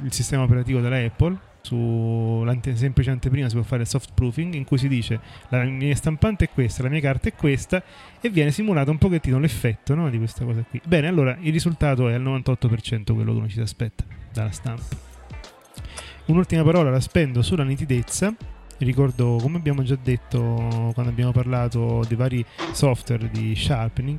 Speaker 2: il sistema operativo della Apple, su semplice anteprima si può fare il soft proofing in cui si dice la mia stampante è questa, la mia carta è questa e viene simulato un pochettino l'effetto no, di questa cosa qui. Bene, allora il risultato è al 98% quello che uno ci si aspetta dalla stampa. Un'ultima parola la spendo sulla nitidezza ricordo, come abbiamo già detto quando abbiamo parlato dei vari software di sharpening,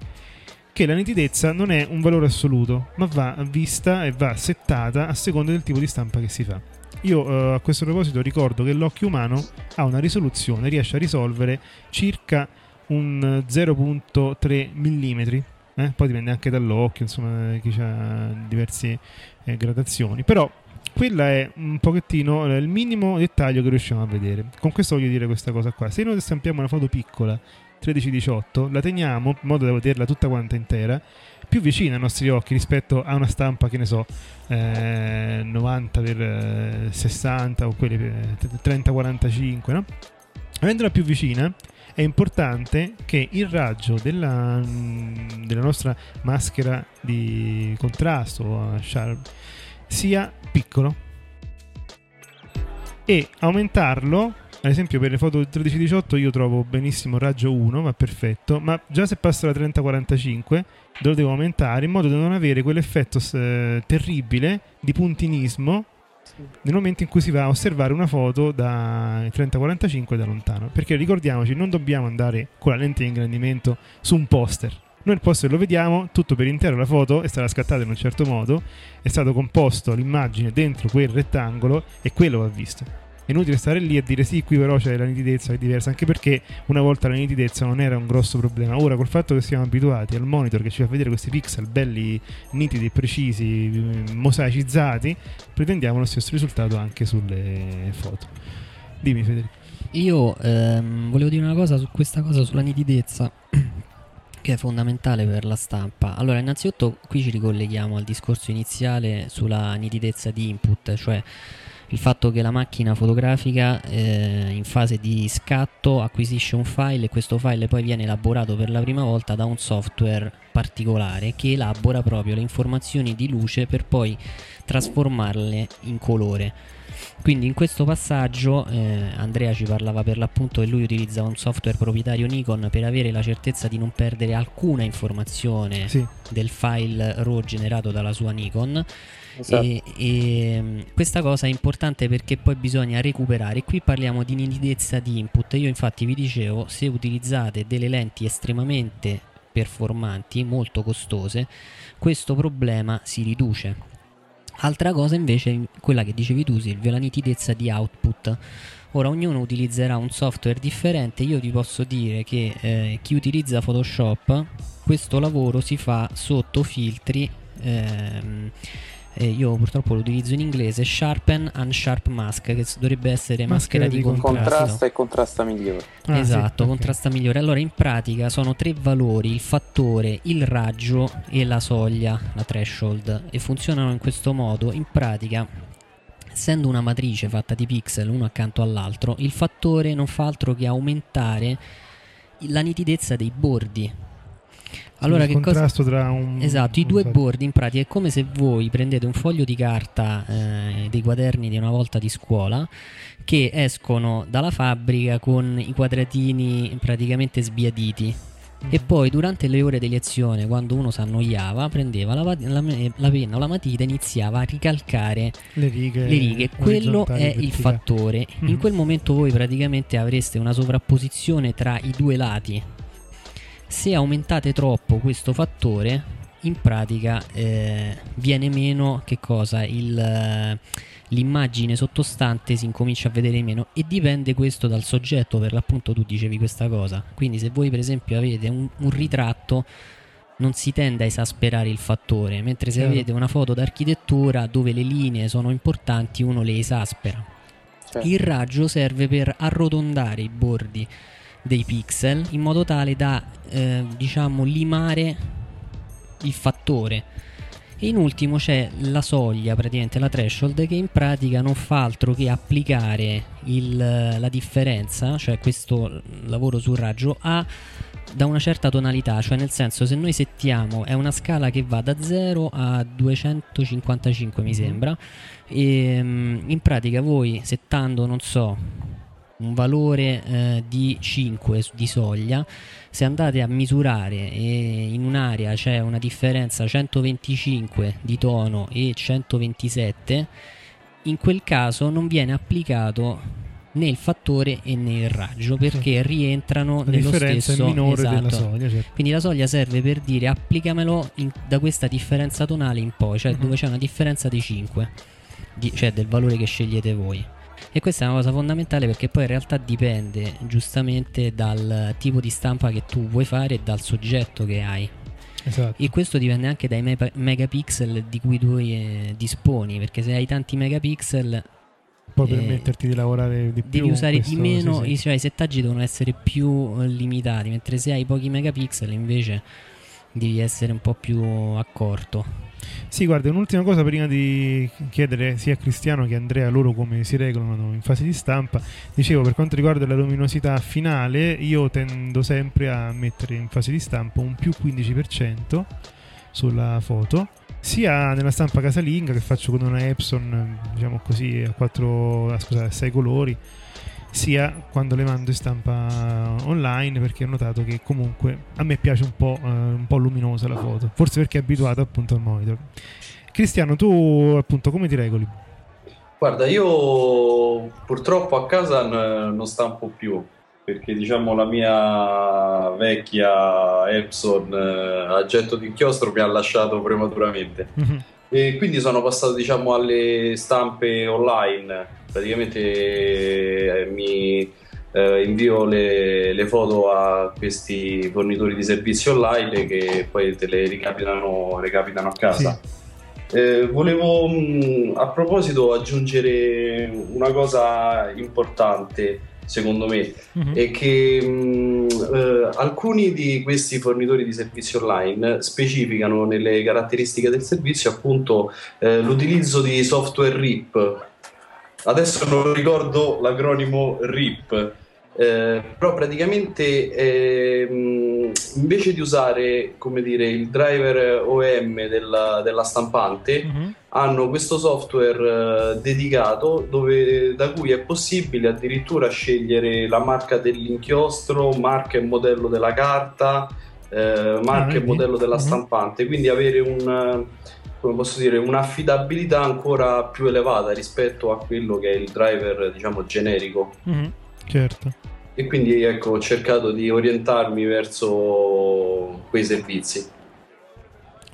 Speaker 2: che la nitidezza non è un valore assoluto, ma va vista e va settata a seconda del tipo di stampa che si fa. Io eh, a questo proposito ricordo che l'occhio umano ha una risoluzione, riesce a risolvere circa un 0.3 mm. Eh? Poi dipende anche dall'occhio, insomma, chi ha diverse eh, gradazioni. Però quella è un pochettino il minimo dettaglio che riusciamo a vedere. Con questo voglio dire questa cosa qua. Se noi stampiamo una foto piccola, 13-18, la teniamo in modo da vederla tutta quanta intera, più vicina ai nostri occhi rispetto a una stampa, che ne so, eh, 90x60 o quelle 30-45, no? Avendola più vicina, è importante che il raggio della, della nostra maschera di contrasto, sharp, sia piccolo e aumentarlo ad esempio per le foto del 13-18 io trovo benissimo raggio 1 va perfetto ma già se passo da 30-45 lo devo aumentare in modo da non avere quell'effetto eh, terribile di puntinismo nel momento in cui si va a osservare una foto da 30-45 da lontano. Perché ricordiamoci non dobbiamo andare con la lente di ingrandimento su un poster. Noi il poster lo vediamo, tutto per intero la foto è stata scattata in un certo modo, è stato composto l'immagine dentro quel rettangolo e quello va visto. È inutile stare lì e dire sì, qui però c'è la nitidezza che è diversa, anche perché una volta la nitidezza non era un grosso problema. Ora col fatto che siamo abituati al monitor che ci fa vedere questi pixel belli nitidi, precisi, mosaicizzati, pretendiamo lo stesso risultato anche sulle foto. Dimmi Federico.
Speaker 3: Io ehm, volevo dire una cosa su questa cosa sulla nitidezza che è fondamentale per la stampa. Allora, innanzitutto qui ci ricolleghiamo al discorso iniziale sulla nitidezza di input, cioè il fatto che la macchina fotografica eh, in fase di scatto acquisisce un file e questo file poi viene elaborato per la prima volta da un software particolare che elabora proprio le informazioni di luce per poi trasformarle in colore. Quindi in questo passaggio eh, Andrea ci parlava per l'appunto che lui utilizza un software proprietario Nikon per avere la certezza di non perdere alcuna informazione sì. del file RAW generato dalla sua Nikon. Esatto. E, e, questa cosa è importante perché poi bisogna recuperare. Qui parliamo di nitidezza di input. Io infatti vi dicevo, se utilizzate delle lenti estremamente performanti, molto costose, questo problema si riduce Altra cosa invece è quella che dicevi tu Silvio, la nitidezza di output. Ora ognuno utilizzerà un software differente, io ti posso dire che eh, chi utilizza Photoshop questo lavoro si fa sotto filtri ehm, eh, io purtroppo lo utilizzo in inglese, Sharpen and Sharp Mask, che dovrebbe essere maschera, maschera di, di contrasto.
Speaker 5: Contrasta e contrasta migliore.
Speaker 3: Ah, esatto, sì, contrasta okay. migliore. Allora in pratica sono tre valori, il fattore, il raggio e la soglia, la threshold, e funzionano in questo modo. In pratica essendo una matrice fatta di pixel uno accanto all'altro, il fattore non fa altro che aumentare la nitidezza dei bordi. Allora,
Speaker 2: il contrasto
Speaker 3: cosa...
Speaker 2: tra un...
Speaker 3: Esatto, i due bordi in pratica è come se voi prendete un foglio di carta eh, dei quaderni di una volta di scuola che escono dalla fabbrica con i quadratini praticamente sbiaditi e poi durante le ore di lezione, quando uno si annoiava, prendeva la, la, la, penna o la matita e iniziava a ricalcare
Speaker 2: le righe.
Speaker 3: Le righe. Quello è il fattore. Mm. In quel momento voi praticamente avreste una sovrapposizione tra i due lati. Se aumentate troppo questo fattore, in pratica eh, viene meno che cosa? Il l'immagine sottostante si incomincia a vedere meno e dipende questo dal soggetto, per l'appunto tu dicevi questa cosa. Quindi se voi per esempio avete un, un ritratto non si tende a esasperare il fattore, mentre se certo. avete una foto d'architettura dove le linee sono importanti uno le esaspera. Certo. Il raggio serve per arrotondare i bordi dei pixel in modo tale da eh, diciamo limare il fattore. E in ultimo c'è la soglia, praticamente la threshold, che in pratica non fa altro che applicare il, la differenza, cioè questo lavoro sul raggio, a da una certa tonalità, cioè nel senso se noi settiamo è una scala che va da 0 a 255 mi mhm. sembra. E mm, in pratica voi settando non so un valore eh, di 5 di soglia se andate a misurare e in un'area c'è una differenza 125 di tono e 127 in quel caso non viene applicato né il fattore e né il raggio perché rientrano
Speaker 2: la
Speaker 3: nello stesso
Speaker 2: minore
Speaker 3: esatto.
Speaker 2: della soglia certo.
Speaker 3: quindi la soglia serve per dire applicamelo in, da questa differenza tonale in poi cioè uh-huh. dove c'è una differenza di 5 di, cioè del valore che scegliete voi e questa è una cosa fondamentale perché poi in realtà dipende giustamente dal tipo di stampa che tu vuoi fare e dal soggetto che hai.
Speaker 2: Esatto.
Speaker 3: E questo dipende anche dai me- megapixel di cui tu eh, disponi, perché se hai tanti megapixel
Speaker 2: puoi eh, permetterti di lavorare di
Speaker 3: più.
Speaker 2: Devi
Speaker 3: usare
Speaker 2: questo,
Speaker 3: di meno,
Speaker 2: sì, sì.
Speaker 3: cioè i settaggi devono essere più eh, limitati, mentre se hai pochi megapixel invece devi essere un po' più accorto.
Speaker 2: Sì, guarda, un'ultima cosa prima di chiedere sia a Cristiano che a Andrea loro come si regolano in fase di stampa. Dicevo, per quanto riguarda la luminosità finale, io tendo sempre a mettere in fase di stampa un più 15% sulla foto, sia nella stampa casalinga che faccio con una Epson, diciamo così, a 4, scusate, a 6 colori sia quando le mando in stampa online perché ho notato che comunque a me piace un po', eh, un po luminosa la foto forse perché è abituato appunto al monitor Cristiano tu appunto come ti regoli?
Speaker 4: Guarda io purtroppo a casa n- non stampo più perché diciamo la mia vecchia Epson eh, a getto di inchiostro mi ha lasciato prematuramente mm-hmm. e quindi sono passato diciamo alle stampe online praticamente eh, mi eh, invio le, le, foto a questi fornitori di servizi online che poi te le ricapitano, recapitano a casa. Sì. Eh, volevo mh, a proposito aggiungere una cosa importante secondo me mm-hmm. è che mh, eh, alcuni di questi fornitori di servizi online specificano nelle caratteristiche del servizio appunto eh, l'utilizzo di software RIP adesso non ricordo l'acronimo RIP, eh, però praticamente eh, invece di usare come dire, il driver OEM della, della stampante mm-hmm. hanno questo software eh, dedicato dove, da cui è possibile addirittura scegliere la marca dell'inchiostro, marca e modello della carta, eh, marca ah, e modello della mm-hmm. stampante, quindi avere un come posso dire, un'affidabilità ancora più elevata rispetto a quello che è il driver, diciamo, generico.
Speaker 2: Mm-hmm, certo.
Speaker 4: E quindi ecco, ho cercato di orientarmi verso quei servizi.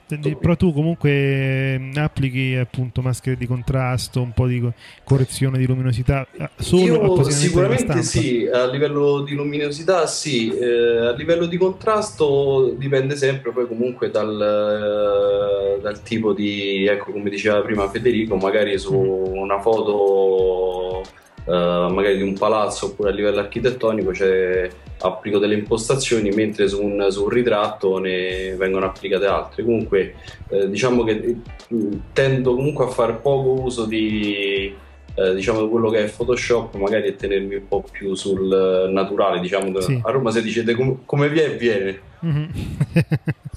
Speaker 2: Però tu comunque mm, applichi appunto maschere di contrasto, un po' di correzione di luminosità ah, solo
Speaker 4: Io sicuramente sì, a livello di luminosità sì, eh, a livello di contrasto dipende sempre poi comunque dal, eh, dal tipo di, ecco come diceva prima Federico, magari su mm. una foto Uh, magari di un palazzo oppure a livello architettonico cioè, applico delle impostazioni mentre su un, su un, ritratto ne vengono applicate altre comunque eh, diciamo che eh, tendo comunque a fare poco uso di, eh, diciamo quello che è Photoshop magari è tenermi un po' più sul naturale diciamo sì. a Roma se dicete com- come viene viene mm-hmm.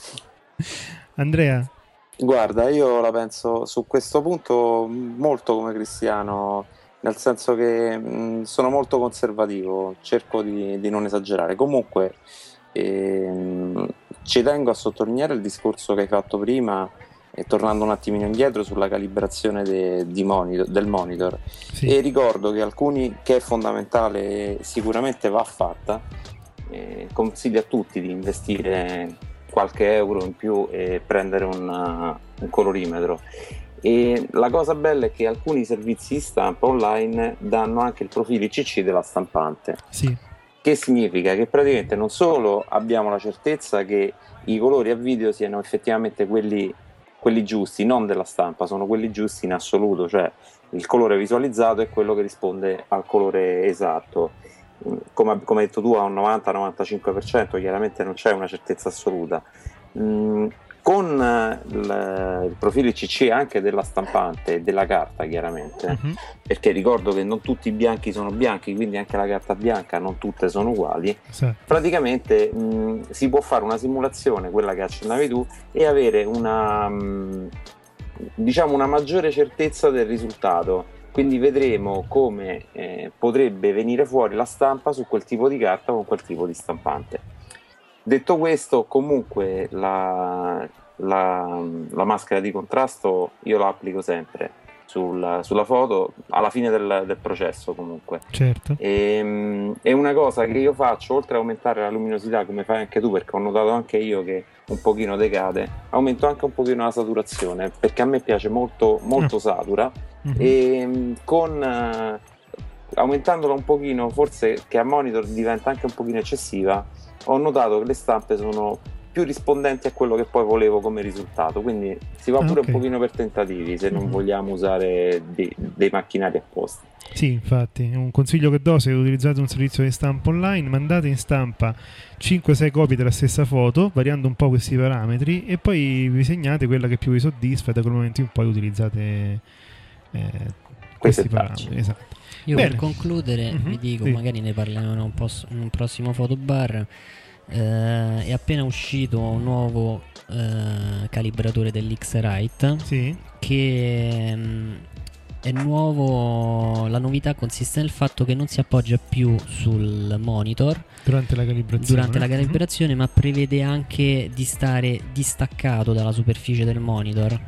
Speaker 2: Andrea
Speaker 5: guarda io la penso su questo punto molto come Cristiano nel senso che mh, sono molto conservativo cerco di, di non esagerare. Comunque ehm, ci tengo a sottolineare il discorso che hai fatto prima e tornando un attimino indietro sulla calibrazione de, monitor, del monitor. Sì. e ricordo che alcuni che è fondamentale sicuramente va fatta eh, consiglio a tutti di investire qualche euro in più e prendere una, un colorimetro e la cosa bella è che alcuni servizi di stampa online danno anche il profilo ICC della stampante
Speaker 2: sì.
Speaker 5: che significa che praticamente non solo abbiamo la certezza che i colori a video siano effettivamente quelli quelli giusti, non della stampa, sono quelli giusti in assoluto, cioè il colore visualizzato è quello che risponde al colore esatto. Come, come hai detto tu, a un 90-95%, chiaramente non c'è una certezza assoluta. Mm, con eh, il, il profilo ICC anche della stampante e della carta chiaramente uh-huh. perché ricordo che non tutti i bianchi sono bianchi quindi anche la carta bianca non tutte sono uguali sì. praticamente mh, si può fare una simulazione quella che accennavi tu e avere una mh, diciamo una maggiore certezza del risultato quindi vedremo come eh, potrebbe venire fuori la stampa su quel tipo di carta con quel tipo di stampante Detto questo, comunque la, la, la, maschera di contrasto io la applico sempre sul, sulla foto alla fine del, del processo comunque.
Speaker 2: Certo.
Speaker 5: E, ehm, è una cosa che io faccio, oltre ad aumentare la luminosità come fai anche tu, perché ho notato anche io che un pochino decade, aumento anche un pochino la saturazione, perché a me piace molto, molto oh. satura mm-hmm. e ehm, con... Uh, aumentandola un pochino, forse che a monitor diventa anche un pochino eccessiva, ho notato che le stampe sono più rispondenti a quello che poi volevo come risultato quindi si va pure okay. un pochino per tentativi se non mm-hmm. vogliamo usare dei, dei macchinari apposta
Speaker 2: sì infatti un consiglio che do se utilizzate un servizio di stampa online mandate in stampa 5-6 copie della stessa foto variando un po' questi parametri e poi vi segnate quella che più vi soddisfa e da quel momento in poi utilizzate eh, questi parametri esatto
Speaker 3: io Bene. per concludere mm-hmm, vi dico, sì. magari ne parliamo in un, in un prossimo fotobar. Eh, è appena uscito un nuovo eh, calibratore dell'X-Rite
Speaker 2: sì.
Speaker 3: che mh, mm, è nuovo. La novità consiste nel fatto che non si appoggia più sul monitor
Speaker 2: durante la calibrazione,
Speaker 3: durante la mhm. calibrazione mm-hmm. ma prevede anche di stare distaccato dalla superficie del monitor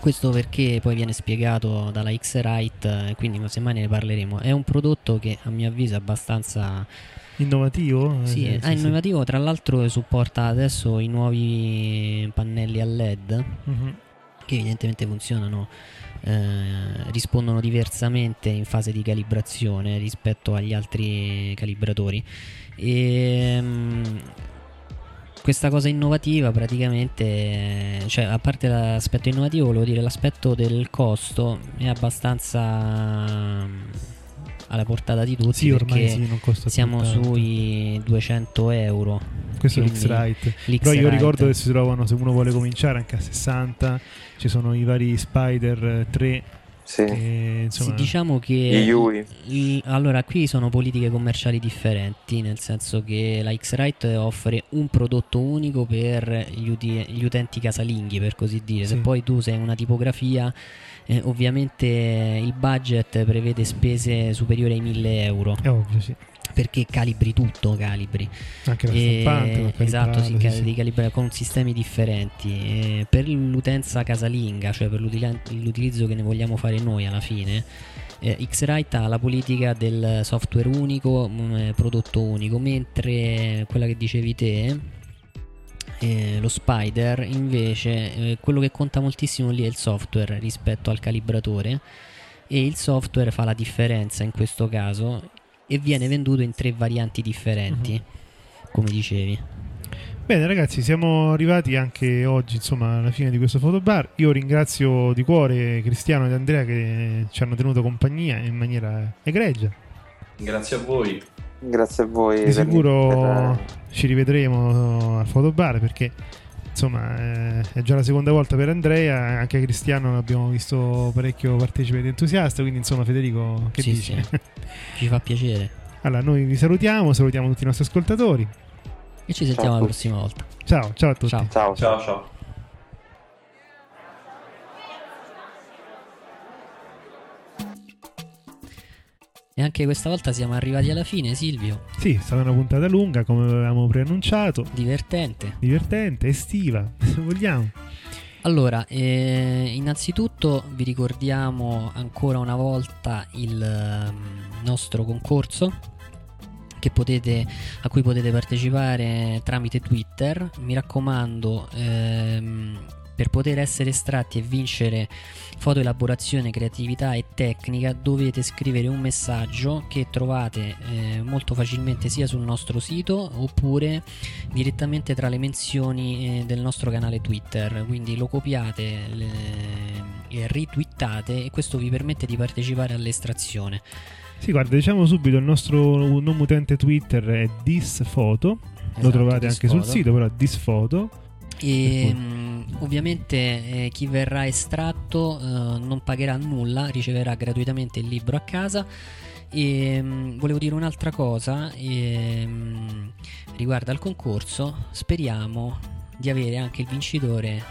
Speaker 3: questo perché poi viene spiegato dalla X-Rite, quindi semmai ne parleremo. È un prodotto che a mio avviso è abbastanza
Speaker 2: innovativo.
Speaker 3: Sì, eh, sì, innovativo. Sì. Tra l'altro supporta adesso i nuovi pannelli a LED uh-huh. che evidentemente funzionano. Eh, rispondono diversamente in fase di calibrazione rispetto agli altri calibratori e ehm, questa cosa innovativa praticamente, cioè a parte l'aspetto innovativo, volevo dire l'aspetto del costo è abbastanza alla portata di tutti
Speaker 2: sì, ormai sì, non costa
Speaker 3: siamo sui 200 euro.
Speaker 2: Questo è l'X-Rite. però io ricordo che si trovano se uno vuole cominciare anche a 60 ci sono i vari Spider 3
Speaker 5: sì.
Speaker 3: Che, insomma, sì, diciamo che il, allora qui sono politiche commerciali differenti, nel senso che la X-Rite offre un prodotto unico per gli, uti- gli utenti casalinghi, per così dire. Sì. Se poi tu sei una tipografia, eh, ovviamente il budget prevede spese superiori ai 1000 euro.
Speaker 2: È ovvio, sì
Speaker 3: perché calibri tutto, calibri.
Speaker 2: Anche la stampante,
Speaker 3: esatto, si sì, sì. calibra con sistemi differenti. E per l'utenza casalinga, cioè per l'utilizzo che ne vogliamo fare noi alla fine, eh, X-Rite ha la politica del software unico, mm, eh, prodotto unico, mentre quella che dicevi te, eh, lo Spider, invece, eh, quello che conta moltissimo lì è il software rispetto al calibratore e il software fa la differenza in questo caso e viene venduto in tre varianti differenti, uh-huh. come dicevi.
Speaker 2: Bene ragazzi, siamo arrivati anche oggi insomma alla fine di questo fotobar. Io ringrazio di cuore Cristiano ed Andrea che ci hanno tenuto compagnia in maniera egregia.
Speaker 4: Grazie a voi.
Speaker 5: Grazie a voi.
Speaker 2: Di sicuro per... ci rivedremo al fotobar perché insomma eh, è già la seconda volta per Andrea, anche Cristiano l'abbiamo visto parecchio partecipe ed entusiasta, quindi insomma Federico che
Speaker 3: sì,
Speaker 2: dici?
Speaker 3: Sì. Ci fa piacere.
Speaker 2: Allora noi vi salutiamo, salutiamo tutti i nostri ascoltatori.
Speaker 3: E ci sentiamo la prossima volta.
Speaker 2: Ciao, ciao a tutti.
Speaker 3: Ciao,
Speaker 5: ciao.
Speaker 4: ciao. ciao.
Speaker 3: E anche questa volta siamo arrivati alla fine, Silvio.
Speaker 2: Sì, è stata una puntata lunga, come avevamo preannunciato.
Speaker 3: Divertente.
Speaker 2: Divertente, estiva, se vogliamo.
Speaker 3: Allora, eh, innanzitutto vi ricordiamo ancora una volta il eh, nostro concorso potete, a cui potete partecipare tramite Twitter. Mi raccomando, ehm, per poter essere estratti e vincere fotoelaborazione, creatività e tecnica dovete scrivere un messaggio che trovate eh, molto facilmente sia sul nostro sito oppure direttamente tra le menzioni eh, del nostro canale Twitter. Quindi lo copiate le, e ritwittate e questo vi permette di partecipare all'estrazione.
Speaker 2: Sì, guarda, diciamo subito il nostro nome utente Twitter è disfoto. Esatto, lo trovate anche sul sito, però disfoto.
Speaker 3: E mh, ovviamente eh, chi verrà estratto eh, non pagherà nulla, riceverà gratuitamente il libro a casa. E mh, volevo dire un'altra cosa e, mh, riguardo al concorso. Speriamo di avere anche il vincitore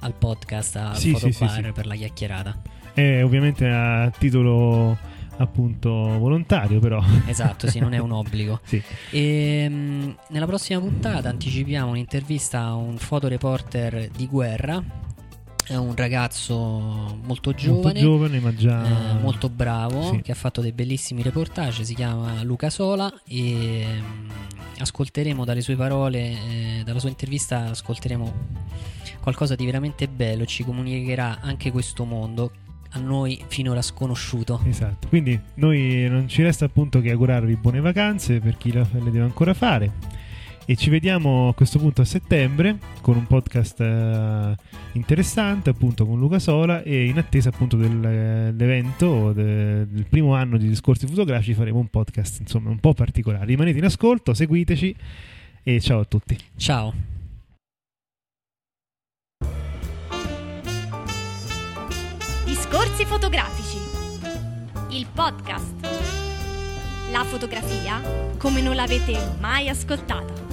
Speaker 3: al podcast a
Speaker 2: sì, sì, sì,
Speaker 3: per la chiacchierata.
Speaker 2: Eh, ovviamente a titolo appunto volontario però
Speaker 3: esatto sì non è un obbligo
Speaker 2: sì.
Speaker 3: e, mh, nella prossima puntata anticipiamo un'intervista a un fotoreporter di guerra è un ragazzo molto giovane, molto,
Speaker 2: giovane, ma già...
Speaker 3: eh, molto bravo sì. che ha fatto dei bellissimi reportage si chiama Luca Sola e mh, ascolteremo dalle sue parole eh, dalla sua intervista ascolteremo qualcosa di veramente bello ci comunicherà anche questo mondo a noi finora sconosciuto.
Speaker 2: Esatto, quindi noi non ci resta appunto che augurarvi buone vacanze per chi le deve ancora fare. E ci vediamo a questo punto a settembre con un podcast uh, interessante appunto con Luca Sola e in attesa appunto del, dell'evento de, del primo anno di discorsi fotografici faremo un podcast insomma un po' particolare. Rimanete in ascolto, seguiteci e ciao a tutti.
Speaker 3: Ciao.
Speaker 1: Discorsi fotografici. Il podcast. La fotografia come non l'avete mai ascoltata.